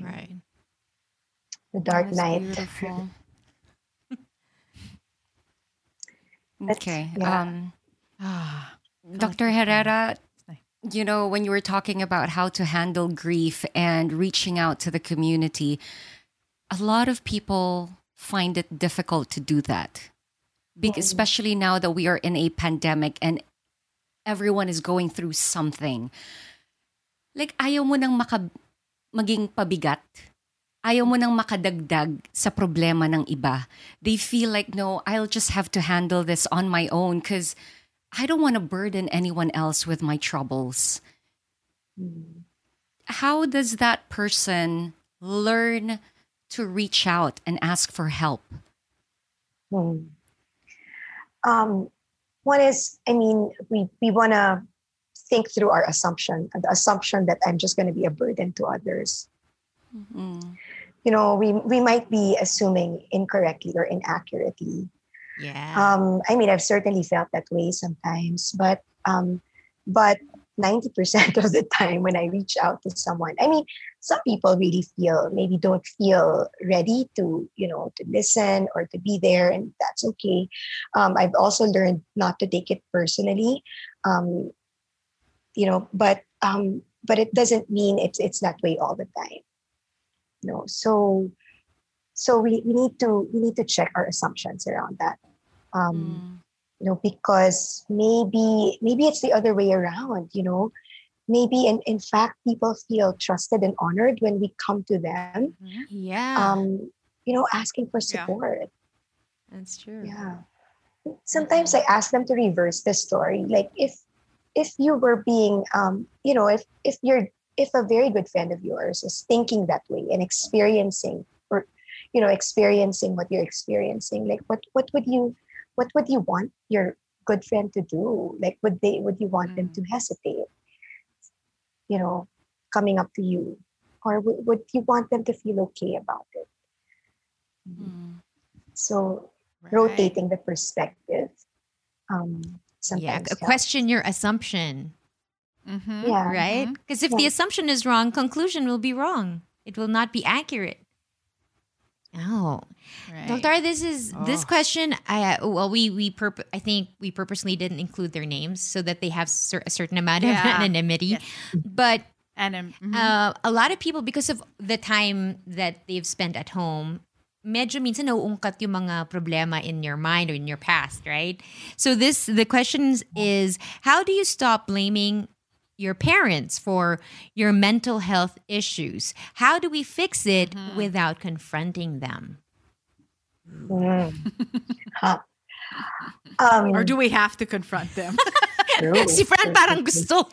Right. the dark night okay. yeah. Um, Ah, Dr. Herrera, you know, when you were talking about how to handle grief and reaching out to the community, a lot of people find it difficult to do that. Be- especially now that we are in a pandemic and everyone is going through something. Like, ayaw mo nang maka- maging pabigat. Ayaw mo nang makadagdag sa problema ng iba. They feel like, no, I'll just have to handle this on my own because I don't want to burden anyone else with my troubles. How does that person learn to reach out and ask for help? Hmm. Um, one is, I mean, we we want to think through our assumption, the assumption that I'm just going to be a burden to others. You know, we we might be assuming incorrectly or inaccurately. Yeah. Um, I mean, I've certainly felt that way sometimes, but um, but 90% of the time when I reach out to someone, I mean, some people really feel maybe don't feel ready to, you know, to listen or to be there, and that's okay. Um, I've also learned not to take it personally, um, you know, but um, but it doesn't mean it's it's that way all the time. No, so so we, we need to we need to check our assumptions around that. Um, you know because maybe maybe it's the other way around you know? Maybe in, in fact people feel trusted and honored when we come to them Yeah. um you know asking for support. That's true. yeah. Sometimes i ask them to reverse the story. Like if if you were being um you know if if you're if a very good friend of yours is thinking that way and experiencing or you know experiencing what you're experiencing like what what would you what would you want your good friend to do like would they would you want them to hesitate you know coming up to you or would, would you want them to feel okay about it so rotating the perspective um Yeah. sometimes helps. Question your assumption. Mm-hmm. Yeah. Right? Because if the assumption is wrong, conclusion will be wrong. It will not be accurate. Oh, Doctor, this is this Oh. question. I well, we we I think we purposely didn't include their names so that they have cer- a certain amount of Yeah. anonymity. But And um, mhm. uh, a lot of people, because of the time that they've spent at home, medyo minsan nauungkat yung mga problema in your mind or in your past, right? So this, the question is, how do you stop blaming your parents for your mental health issues? How do we fix it without confronting them? Mm. Huh. Um, or do we have to confront them? Si Fran parang gusto.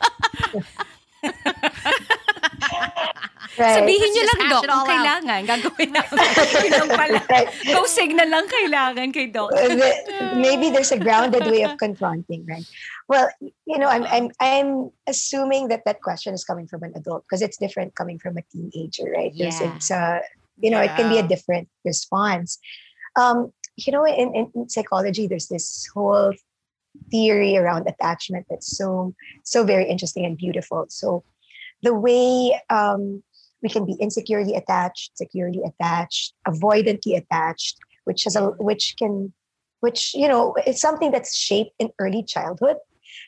Right. Sabihin Let's nyo lang, hash Doc, kung kailangan. Gagawin namin. Yun lang pala. Go signal lang kailangan kay Doc. Uh, maybe there's a grounded way of confronting, right? Well, you know, I'm I'm I'm assuming that that question is coming from an adult because it's different coming from a teenager, right? Yeah. it's uh, you know, it can be a different response. Um, you know, in, in in psychology, there's this whole theory around attachment that's so so very interesting and beautiful. So the way um, we can be insecurely attached, securely attached, avoidantly attached, which has a which can which you know it's something that's shaped in early childhood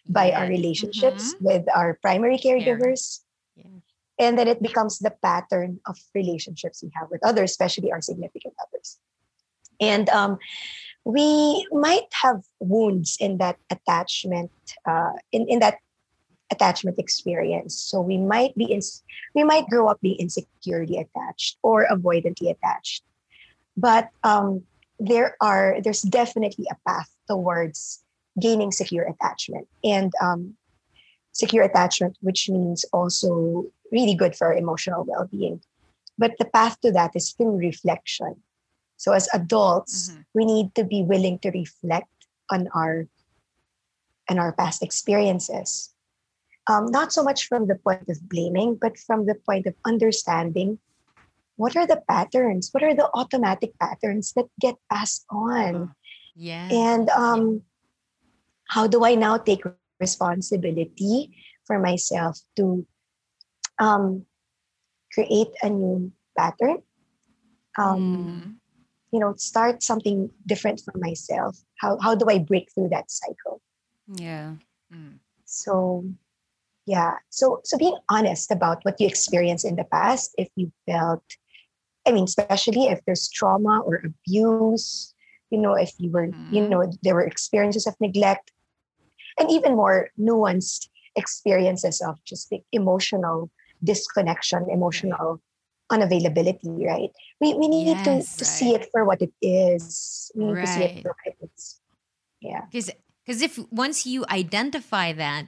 by our relationships with our primary caregivers. Yeah. and then it becomes the pattern of relationships we have with others especially our significant others. And um, we might have wounds in that attachment uh, in, in that attachment experience. So we might be in, we might grow up being insecurely attached or avoidantly attached. But um, there are there's definitely a path towards gaining secure attachment. And um, secure attachment which means also really good for emotional well-being. But the path to that is through reflection. So as adults we need to be willing to reflect on our and our past experiences. Um, not so much from the point of blaming but from the point of understanding what are the patterns what are the automatic patterns that get passed on. Yeah. and um, how do I now take responsibility for myself to um, create a new pattern? Um, You know, start something different for myself. How how do I break through that cycle? Yeah. So, yeah. So so being honest about what you experienced in the past, if you felt, I mean, especially if there's trauma or abuse, you know, if you were, you know, there were experiences of neglect, and even more nuanced experiences of just the emotional disconnection, emotional unavailability, right? We we need to, Yes, to see it for what it is. We need to see it for what it is. Yeah. Because if once you identify that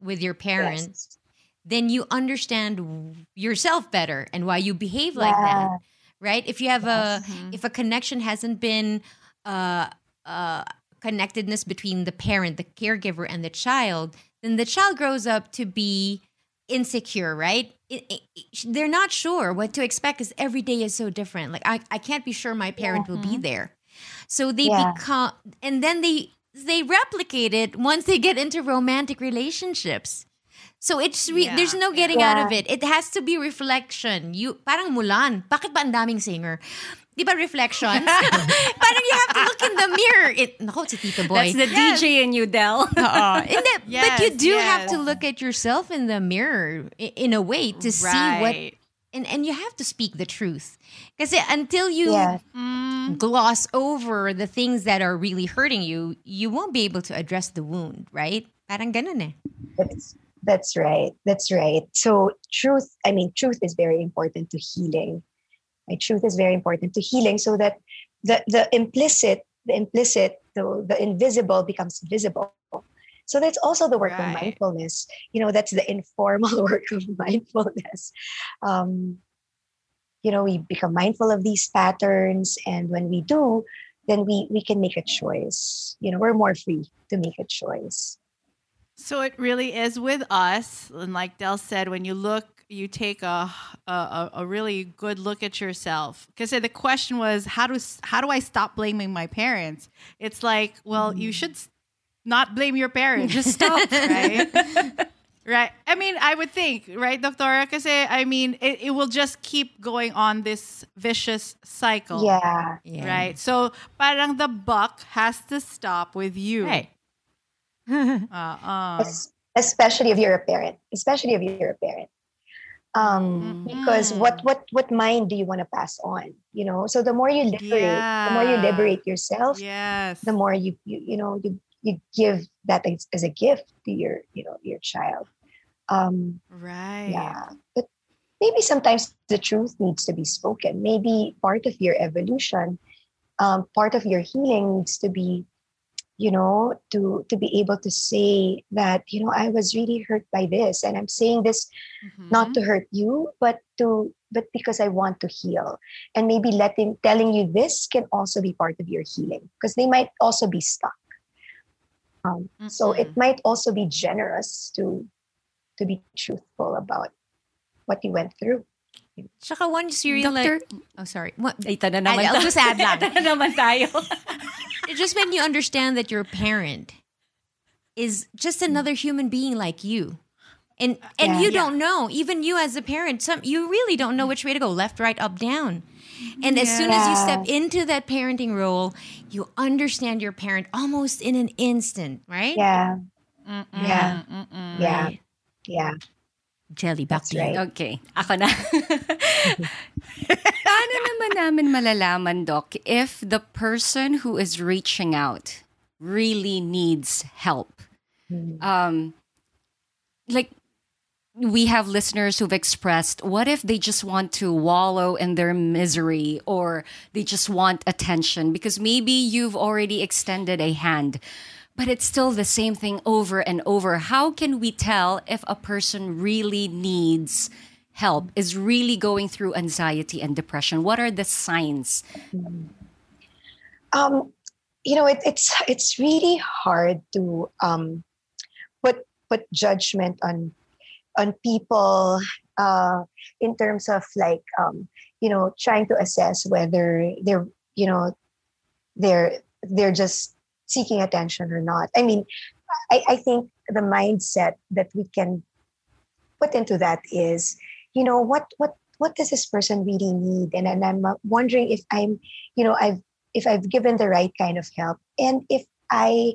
with your parents, then you understand yourself better and why you behave like that, right? If you have a if a connection hasn't been uh, uh, connectedness between the parent, the caregiver, and the child, then the child grows up to be insecure, right? It, it, it- they're not sure what to expect because every day is so different. Like I, I can't be sure my parent will be there, so they Yeah. become, and then they they replicate it once they get into romantic relationships. So it's re- Yeah. there's no getting out of it. It has to be reflection. You parang Mulan. Bakit ba ang daming singer? Di ba reflections? parang you have to look in the mirror. It, nako, si Tito Boy. That's the DJ in you, Del. Oo. And then- but you Yes, do have to look at yourself in the mirror i- in a way to see what and and you have to speak the truth. Because until you Yeah. gloss over the things that are really hurting you, you won't be able to address the wound, right? Parang ganun eh. That's that's right. That's right. So truth, I mean, truth is very important to healing. Right? Truth is very important to healing so that the the implicit, the implicit, the, the invisible becomes visible. So that's also the work of mindfulness. You know, that's the informal work of mindfulness. Um, you know, we become mindful of these patterns, and when we do, then we we can make a choice. You know, we're more free to make a choice. So it really is with us, and like Del said, when you look, you take a a, a- a really good look at yourself. Because the question was, how do how do I stop blaming my parents? It's like, well, you should not blame your parents. Just stop, right? right. I mean, I would think, right, Doctora? Because I mean, it, it will just keep going on this vicious cycle. Yeah. Right. So parang the buck has to stop with you. Right. Uh-uh. Es- especially if you're a parent especially if you're a parent um because what what what mind do you want to pass on you know so the more you liberate the more you Yeah. liberate yourself Yes. the more you you, you know you, you give that as, as a gift to your you know your child um Right. yeah but maybe sometimes the truth needs to be spoken maybe part of your evolution um, part of your healing needs to be you know to to be able to say that you know i was really hurt by this and i'm saying this not to hurt you but to but because i want to heal and maybe letting telling you this can also be part of your healing because they might also be stuck um, so it might also be generous to to be truthful about what you went through Tsaka once you Doctor- realize... Oh, sorry. What? Ito na naman I'll tayo. just add lang. Ito na naman tayo. just when you understand that your parent is just another human being like you. And and Yeah. you don't know, even you as a parent, some you really don't know which way to go, left, right, up, down. And as soon as you step into that parenting role, you understand your parent almost in an instant, right? yeah yeah Mm-mm. yeah yeah Jelly, back That's to you. right. Okay, ako na. Paano naman namin malalaman, Doc, if the person who is reaching out really needs help? Um, like, we have listeners who've expressed, what if they just want to wallow in their misery or they just want attention? Because maybe you've already extended a hand, but it's still the same thing over and over. How can we tell if a person really needs help, is really going through anxiety and depression? What are the signs? um you know it, it's it's really hard to um put put judgment on on people uh in terms of like um you know trying to assess whether they're you know they're they're just seeking attention or not i mean i i think the mindset that we can put into that is you know what what what does this person really need and, and i'm uh, wondering if i'm you know i've if I've given the right kind of help and if I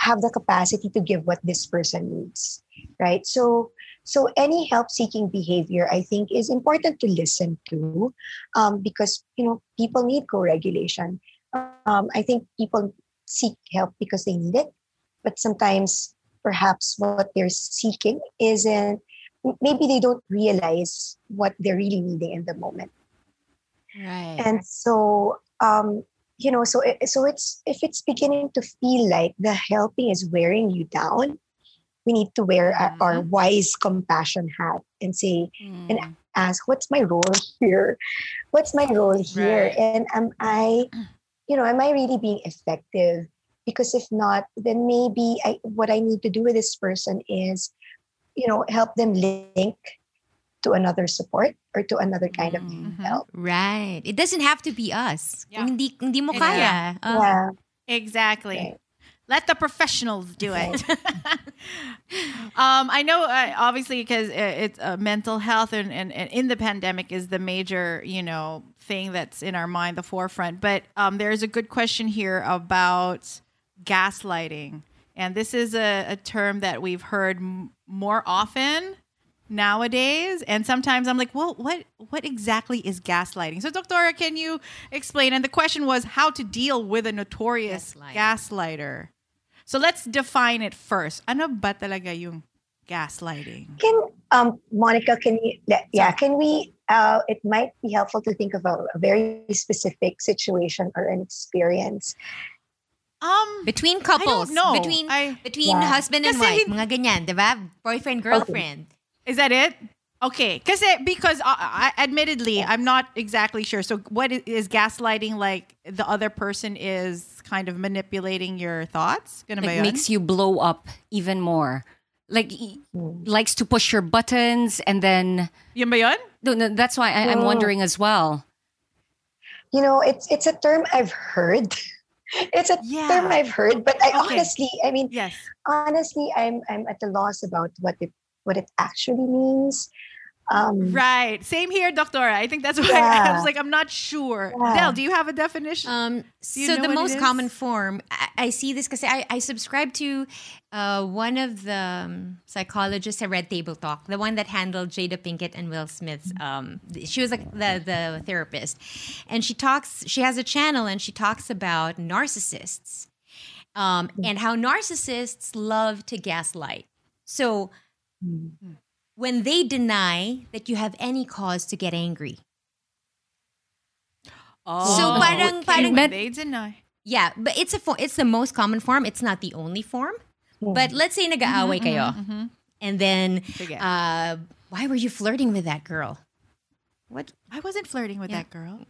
have the capacity to give what this person needs, right? So, so any help-seeking behavior, I think, is important to listen to, um, because you know people need co-regulation. Um, I think people seek help because they need it, but sometimes perhaps what they're seeking isn't. Maybe they don't realize what they're really needing in the moment Right. and so um you know so it, so it's if it's beginning to feel like the helping is wearing you down we need to wear our, our mm-hmm. wise compassion hat and say and mm. ask what's my role here what's my role here Right. and am i you know, am I really being effective? Because if not, then maybe I, what I need to do with this person is, you know, help them link to another support or to another kind of mm-hmm. help. Right. It doesn't have to be us. Kung hindi, hindi mo Yeah. kaya. Yeah. Oh. Exactly. Let the professionals do it. um, I know, uh, obviously, because it's uh, mental health and, and, and in the pandemic is the major, you know, thing that's in our mind, the forefront. But um, there's a good question here about gaslighting, and this is a, a term that we've heard m- more often nowadays. And sometimes i'm like well what what exactly is gaslighting? So doctora can you explain? And the question was how to deal with a notorious gaslighter so let's define it first ano ba talaga yung gaslighting Can um Monica, can you le- yeah, can we uh it might be helpful to think of a, a very specific situation or an experience. Um between couples, know. between I- between Yeah. husband and Kasi wife, mga ganyan, 'di ba? Boyfriend girlfriend. is that it okay because because uh, I, admittedly i'm not exactly sure so what is, is gaslighting like the other person is kind of manipulating your thoughts Ganun Like makes you blow up even more. Like y- hmm. likes to push your buttons and then Yun ba yun? No, no, that's why I, I'm No. wondering as well. You know, it's it's a term I've heard. it's a term I've heard, but I Okay. honestly, I mean, yes, honestly, I'm I'm at a loss about what it what it actually means. Um, Right. Same here, Doctora. I think that's why I was like, I'm not sure. Yeah. Del, do you have a definition? Um, so know the most common form, I, I see this because I, I subscribe to uh, one of the um, psychologists at Red Table Talk, the one that handled Jada Pinkett and Will Smith's. Um, she was like the the therapist, and she talks. She has a channel, and she talks about narcissists, um, and how narcissists love to gaslight. So when they deny that you have any cause to get angry. Oh, so Oh, parang okay. parang they deny. Yeah, but it's a it's the most common form. It's not the only form. But let's say nag-aaway mm-hmm, kayo. Mm-hmm, mm-hmm. And then uh, why were you flirting with that girl? What? I wasn't flirting with that girl.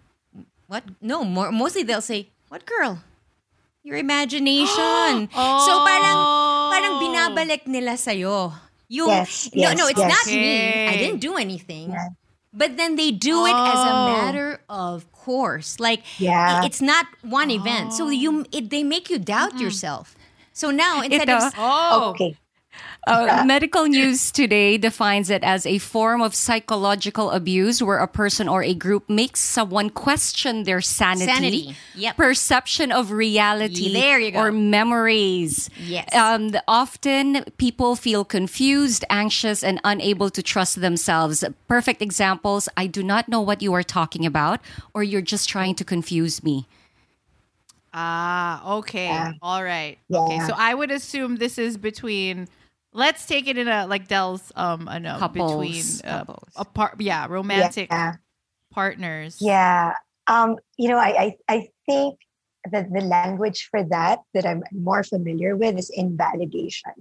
What? No, more, mostly they'll say, "What girl?" Your imagination. Oh. So parang parang binabalik nila sa'yo. Yung, Yes, no, yes, no, it's yes. not me. I didn't do anything. But then they do it as a Oh. matter of course. Like Yeah. it's not one event. So you it, they make you doubt yourself. So now instead Ito, of Oh. okay. Uh, medical news today defines it as a form of psychological abuse where a person or a group makes someone question their sanity, Sanity. Yep. perception of reality, There you go. or memories. Yes. Um, often people feel confused, anxious, and unable to trust themselves. Perfect examples I do not know what you are talking about, or you're just trying to confuse me. Ah, okay. Yeah. All right. Okay. So I would assume this is between let's take it in a like Dell's um I know Couples. between uh, Couples. a part yeah, romantic Yeah. partners. Yeah. Um, you know, I, I, I think that the language for that that I'm more familiar with is invalidation.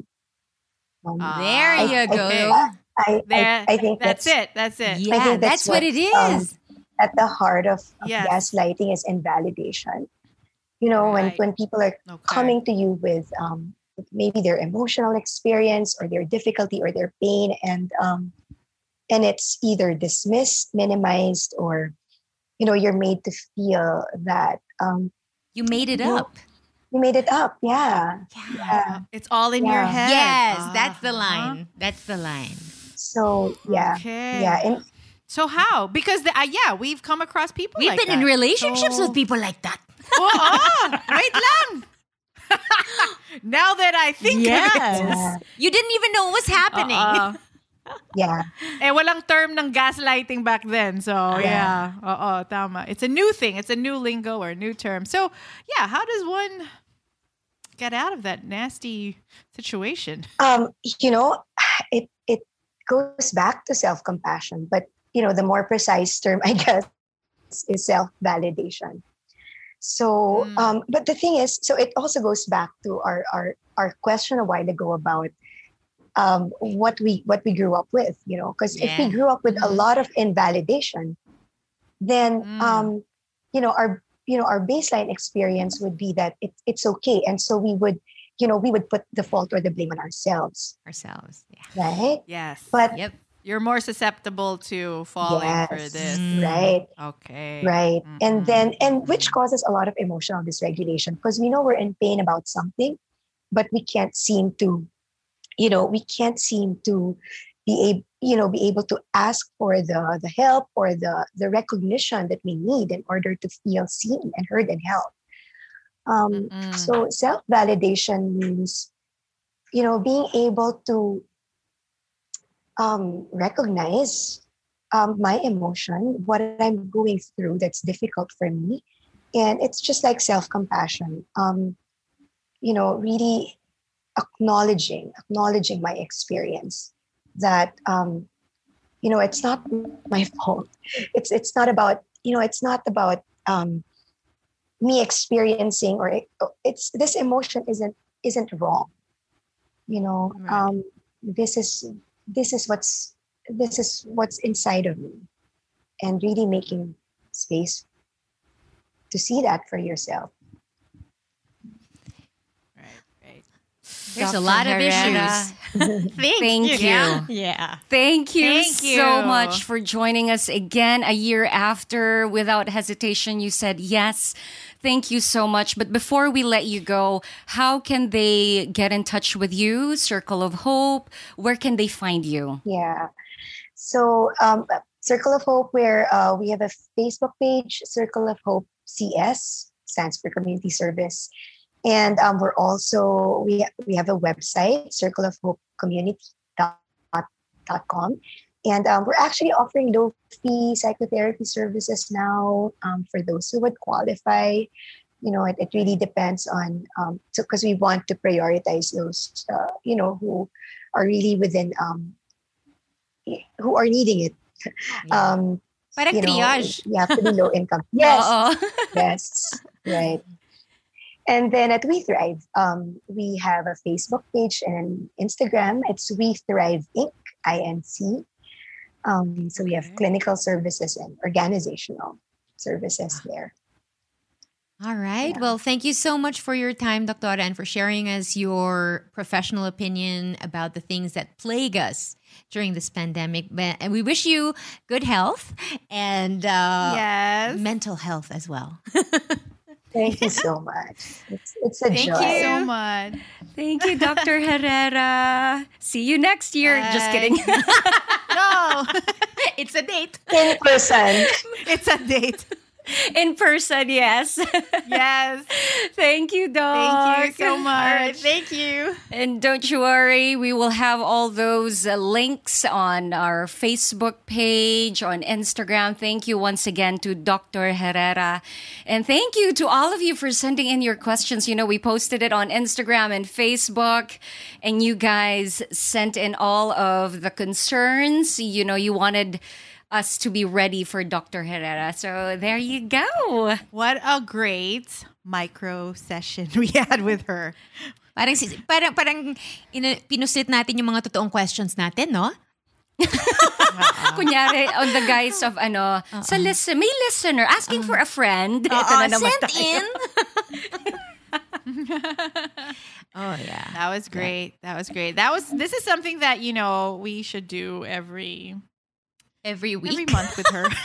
Um, Ah, there I- you I go. think- I, There, I, I think that's, it. That's it. I yeah, think that's, what it is. um, at the heart of, of Yes. gaslighting is invalidation. You know, when Right. when people are Okay. coming to you with um, maybe their emotional experience or their difficulty or their pain, and um, and it's either dismissed, minimized, or you know, you're made to feel that um, you made it you- up. you made it up. Yeah. Uh, It's all in your head. Yes, that's the Uh-huh. line. That's the line. So yeah, Okay. yeah, and So how? Because the, uh, yeah, we've come across people We've like been in relationships So- with people like that. Oh, ah, wait lang. now that I think of it. yeah, You didn't even know what was happening. Uh-uh. yeah. Eh, walang term ng gaslighting back then. So, yeah. Oo, tama. It's a new thing. It's a new lingo or a new term. So, yeah, how does one get out of that nasty situation? um, you know, it it goes back to self compassion, but you know, the more precise term, I guess, is self validation. So, Mm. um, but the thing is, so it also goes back to our our our question a while ago about um, what we what we grew up with, you know, because if we grew up with a lot of invalidation, then Mm. um, you know our you know our baseline experience would be that it, it's okay and so we would you know we would put the fault or the blame on ourselves Ourselves. Yeah. right Yes. but Yep. You're more susceptible to falling for this. right Okay. right and Mhm. then and which causes a lot of emotional dysregulation because we know we're in pain about something but we can't seem to you know we can't seem to be able you know be able to ask for the the help or the the recognition that we need in order to feel seen and heard and held um, Mm-mm. so self validation means you know being able to um, recognize um, my emotion, what I'm going through that's difficult for me. And it's just like self compassion. Um, you know, really acknowledging, acknowledging my experience that, um, you know, it's not my fault. It's, it's not about, you know, it's not about um, me experiencing or it, it's, this emotion isn't, isn't wrong. You know, um, this is, this is what's this is what's inside of me and really making space to see that for yourself Right. Right. There's a Dr. lot of Herrera. issues. Thank you. Yeah. Yeah. Thank you Thank so you. much for joining us again a year after. Without hesitation, you said yes. Thank you so much. But before we let you go, how can they get in touch with you? Circle of Hope. Where can they find you? yeah so um, circle of hope where uh, we have a facebook page circle of hope cs stands for community service and um, we're also we, we have a website circle of hope community.com and um, we're actually offering low fee psychotherapy services now um, for those who would qualify. You know it, it really depends on um because we want to prioritize those uh, you know who are really within um who are needing it. Um Parang you know, triage. yeah pretty low income. Yes Oo. yes. Right. And then at we thrive um we have a facebook page and instagram. It's we thrive inc. Inc um so we have Okay. clinical services and organizational services there All right. Yeah. Well, thank you so much for your time, Dr. and for sharing us your professional opinion about the things that plague us during this pandemic. And we wish you good health and uh, yes. mental health as well. thank you so much it's, it's a Thank joy Thank you so much. Thank you, Dr. Herrera. See you next year. Just kidding. No, it's a date. in person it's a date. In person, yes. Yes. Thank you, Doc. Thank you so All right. much. Thank you. And don't you worry, we will have all those uh, links on our Facebook page, on Instagram. Thank you once again to Dr. Herrera. And thank you to all of you for sending in your questions. You know, we posted it on Instagram and Facebook, and you guys sent in all of the concerns. You know, you wanted us to be ready for Dr. Herrera. So there you go. What a great micro session we had with her. Parang, parang, parang ina, pinusit natin yung mga totoong questions natin, no? Kunyari, on the guise of ano, sa uh-uh. listen, may listener asking for a uh-huh. friend. Ito na naman sent tayo. in. oh, yeah. That was great. That was great. That was this is something that, you know, we should do every Every week. every month with her.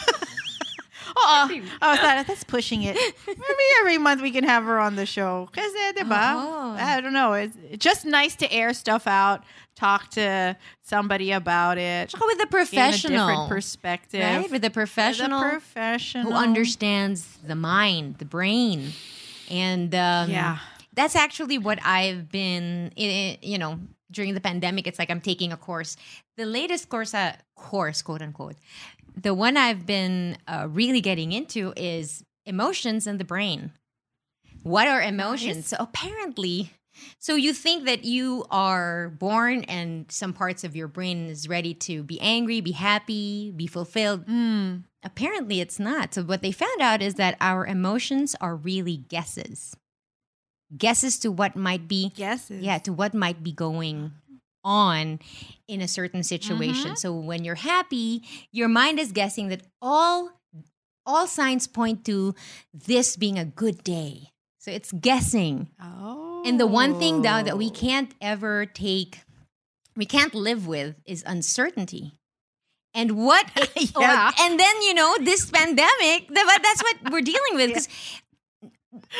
Oh, I thought that's pushing it. Maybe every month we can have her on the show. Diba? Oo. I don't know. It's just nice to air stuff out, talk to somebody about it, Tsaka with a gain a professional. different perspective. Right? With a professional With a professional who understands the mind, the brain. And um, Yeah. that's actually what I've been, you know, during the pandemic. It's like I'm taking a course. The latest course, uh, course, quote unquote, the one I've been uh, really getting into is emotions and the brain. What are emotions? So apparently, so you think that you are born and some parts of your brain is ready to be angry, be happy, be fulfilled. Mm. Apparently, it's not. So, what they found out is that our emotions are really guesses. Guesses to what might be, Guesses. yeah, to what might be going on in a certain situation. Mhm. So, when you're happy, your mind is guessing that all all signs point to this being a good day. So it's guessing. Oh. And the one thing though that we can't ever take, we can't live with is uncertainty. And what? it- oh, Yeah. and then you know this pandemic, that's what we're dealing with. Because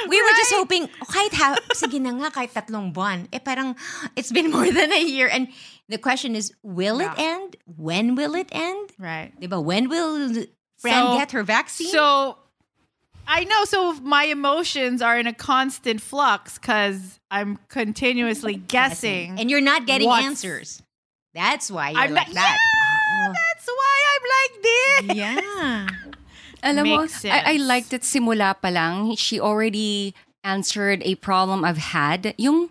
we were just hoping, oh, kahit ha, sige na nga, kahit tatlong buwan. Eh parang, it's been more than a year. And the question is, will it end? When will it end? Right. Diba? When will Fran So- get her vaccine? So I know. So my emotions are in a constant flux because I'm continuously guessing, and you're not getting answers. That's why you're I'm like not- that. That's why I'm like this. Yeah. Alam mo, I, I liked it simula pa lang. She already answered a problem I've had. Yung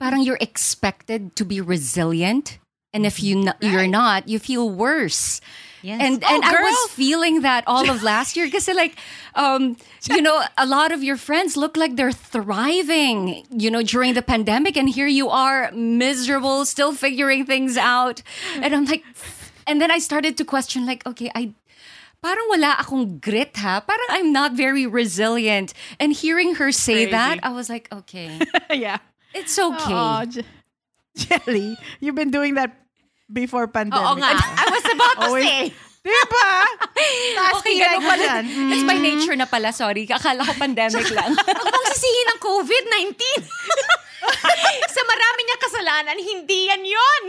parang you're expected to be resilient. And if you n- you're not, you feel worse. Yes. And Oh, and I was feeling that all of last year because like um you know a lot of your friends look like they're thriving you know during the pandemic and here you are miserable still figuring things out and I'm like and then I started to question like okay I parang wala akong grit ha parang I'm not very resilient and hearing her say that Crazy. I was like okay yeah. it's okay Oh, Jelly, you've been doing that before pandemic. Oo nga. I was about to Always- say. Diba? Taas okay ganun pala dyan. it's by nature na pala sorry akala ko pandemic lang Huwag mong sisihin ng COVID-19. Sa marami niyang kasalanan, hindi yan yon.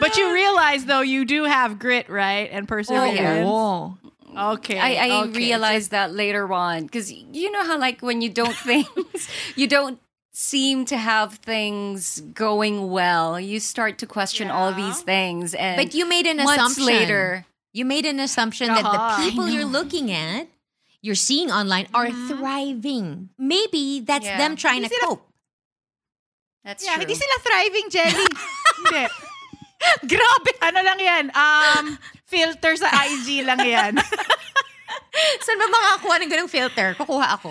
But you realize though you do have grit, right? And perseverance. Oh. Okay. I, I okay. realized that later on because you know how like when you don't things you don't seem to have things going well you start to question all these things and But you made an assumption. later You made an assumption that Uh-huh. the people you're looking at, you're seeing online, are thriving. Maybe that's Yeah. them trying to cope. that's Yeah, true hindi sila thriving, Jelly. hindi. Grabe. Ano lang yan? Um, filter sa IG lang yan. Saan ba makakakuha ng ganung filter? Kukuha ako.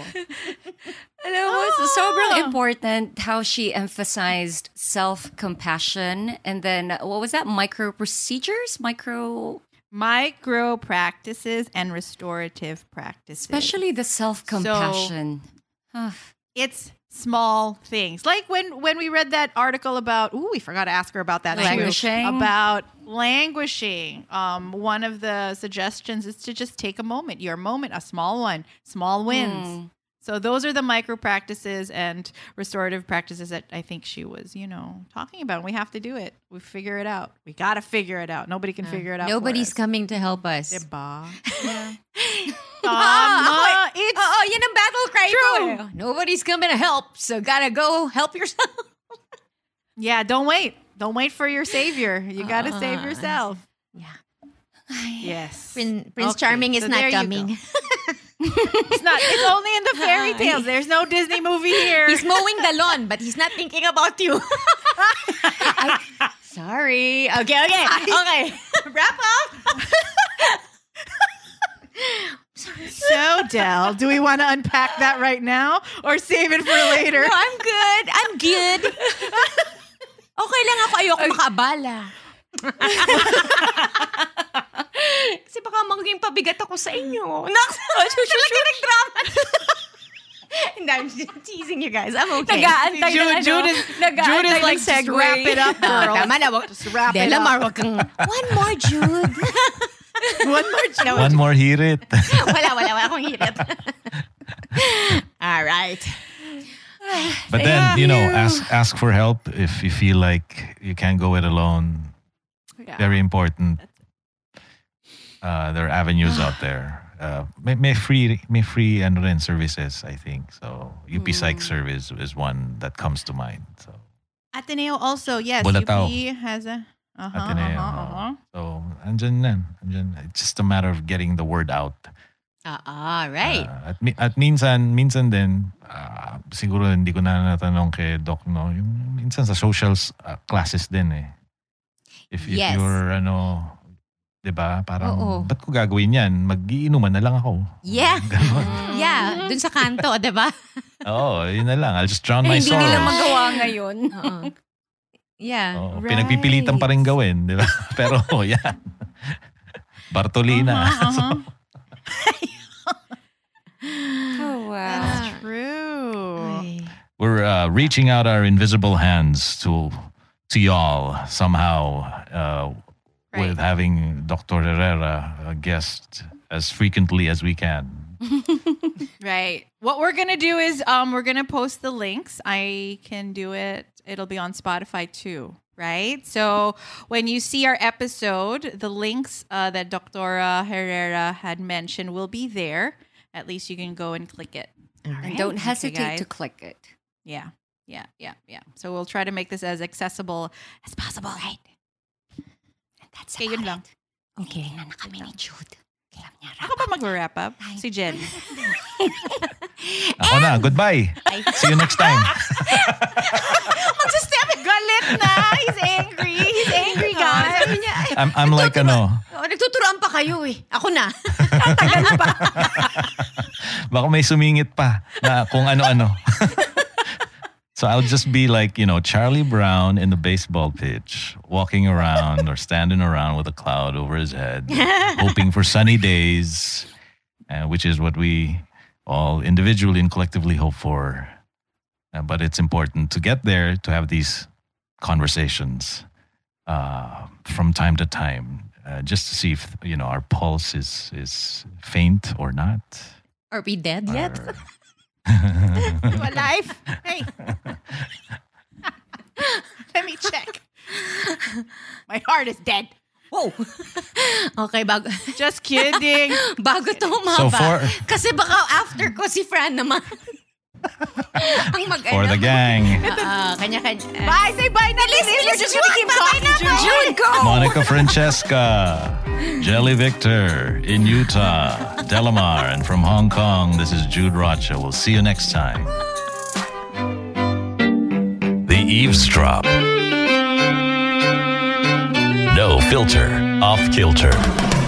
Alam mo, so Ah. sobrang important how she emphasized self-compassion and then what was that micro procedures micro Micro practices and restorative practices. especially the self-compassion it's small things. Like when when we read that article about ooh, we forgot to ask her about that too, about languishing. Um, one of the suggestions is to just take a moment, your moment, a small one, small wins. Mm. So those are the micro practices and restorative practices that I think she was, you know, talking about. We have to do it. We figure it out. We got to figure it out. Nobody can figure it out. Nobody's coming to help us. Diba? Ah, Tama. It's yun ang battle cry True. Nobody's coming to help, so gotta go help yourself. Yeah, don't wait. Don't wait for your savior. You got to save Uh, yourself. Yeah. Yes. Prin- Prince Okay, Charming is so not coming. It's not. It's only in the fairy tales. There's no Disney movie here. He's mowing the lawn, but he's not thinking about you. I- sorry. Okay, okay. Okay. Wrap up. so, Dell, do we want to unpack that right now or save it for later? No, I'm good. I'm good. Okay lang ako. Ayoko makaabala. Kasi baka maging pabigat ako sa inyo. Hmm. Naks! Oh, Talaga nag-drama. Hindi, I'm just teasing you guys. I'm okay. Nag-aantay Jude, ng ano, Jude is, nag-aantay Jude is like, just segue. wrap it up, girl. Tama na. Wag, Just wrap it up. Mar, wag kang, one more, Jude. One more Jude. One more hirit. wala, wala, wala akong hirit. All right. But then, you know, ask ask for help if you feel like you can't go it alone. Yeah. Very important. Uh, there are avenues out there. Uh, may, may free may free and rin services, I think. So UP Psych service is one that comes to mind. So Ateneo also, yes. Bulatao. UP has a. Uh-huh, Ateneo. uh-huh, uh-huh. So andyan yan. Andyan. It's just a matter of getting the word out. Ah, ah, right. Uh, at, mi- at minsan, minsan din, ah, siguro hindi ko na natanong kay Doc, no? Yung minsan sa socials uh, classes din eh. If, if Yes. you're, ano, di ba? Parang, Oo. ba't ko gagawin yan? Mag-iinuman na lang ako. Yeah. Yeah, dun sa kanto, di ba? Oo, yun na lang. I'll just drown my hindi sorrows. nila magawa ngayon. Oo. Yeah. Oo, Pinagpipilitan pa rin gawin, di ba? Pero, oh, yan. Bartolina. Uh-huh. Oh, wow. That's true. We're uh, reaching out our invisible hands to to y'all somehow uh, with having Dr. Herrera a guest as frequently as we can. Right. What we're gonna do is um we're gonna post the links. I can do it. It'll be on Spotify too. Right. So when you see our episode, the links uh, that Dr. Herrera had mentioned will be there. At least you can go and click it. And don't hesitate guys. to click it. Yeah. Yeah. Yeah. Yeah. So we'll try to make this as accessible as possible. Right. That's okay, yun lang. Okay. na kami ni Jude. Ako ba mag-wrap up? Si Jen. Ako na, goodbye. See you next time. Mag-step. Galit na. He's angry. He's angry, guys. Sabi niya, ay, I'm, I'm like ano, oh, nagtuturoan pa kayo eh. Ako na. baka may sumingit pa na kung ano-ano. So I'll just be like, you know, Charlie Brown in the baseball pitch, walking around or standing around with a cloud over his head, hoping for sunny days, uh, which is what we all individually and collectively hope for. Uh, but it's important to get there to have these conversations uh, from time to time, uh, just to see if you know our pulse is is faint or not. Are we dead yet? You alive? Hey. Let me check. My heart is dead. Whoa. okay, bago. Just kidding. bago to humaba. So for- Kasi baka after ko si Fran naman. Ang mag For the gang. Ah, kanya-kanya. Bye. Say bye na, Liz. We're just gonna keep talking, Jude. Jude, go! Monica Francesca, Jelly Victor in Utah, Delamar, and from Hong Kong, this is Jude Rocha. We'll see you next time. The Eavesdrop. No filter, off kilter.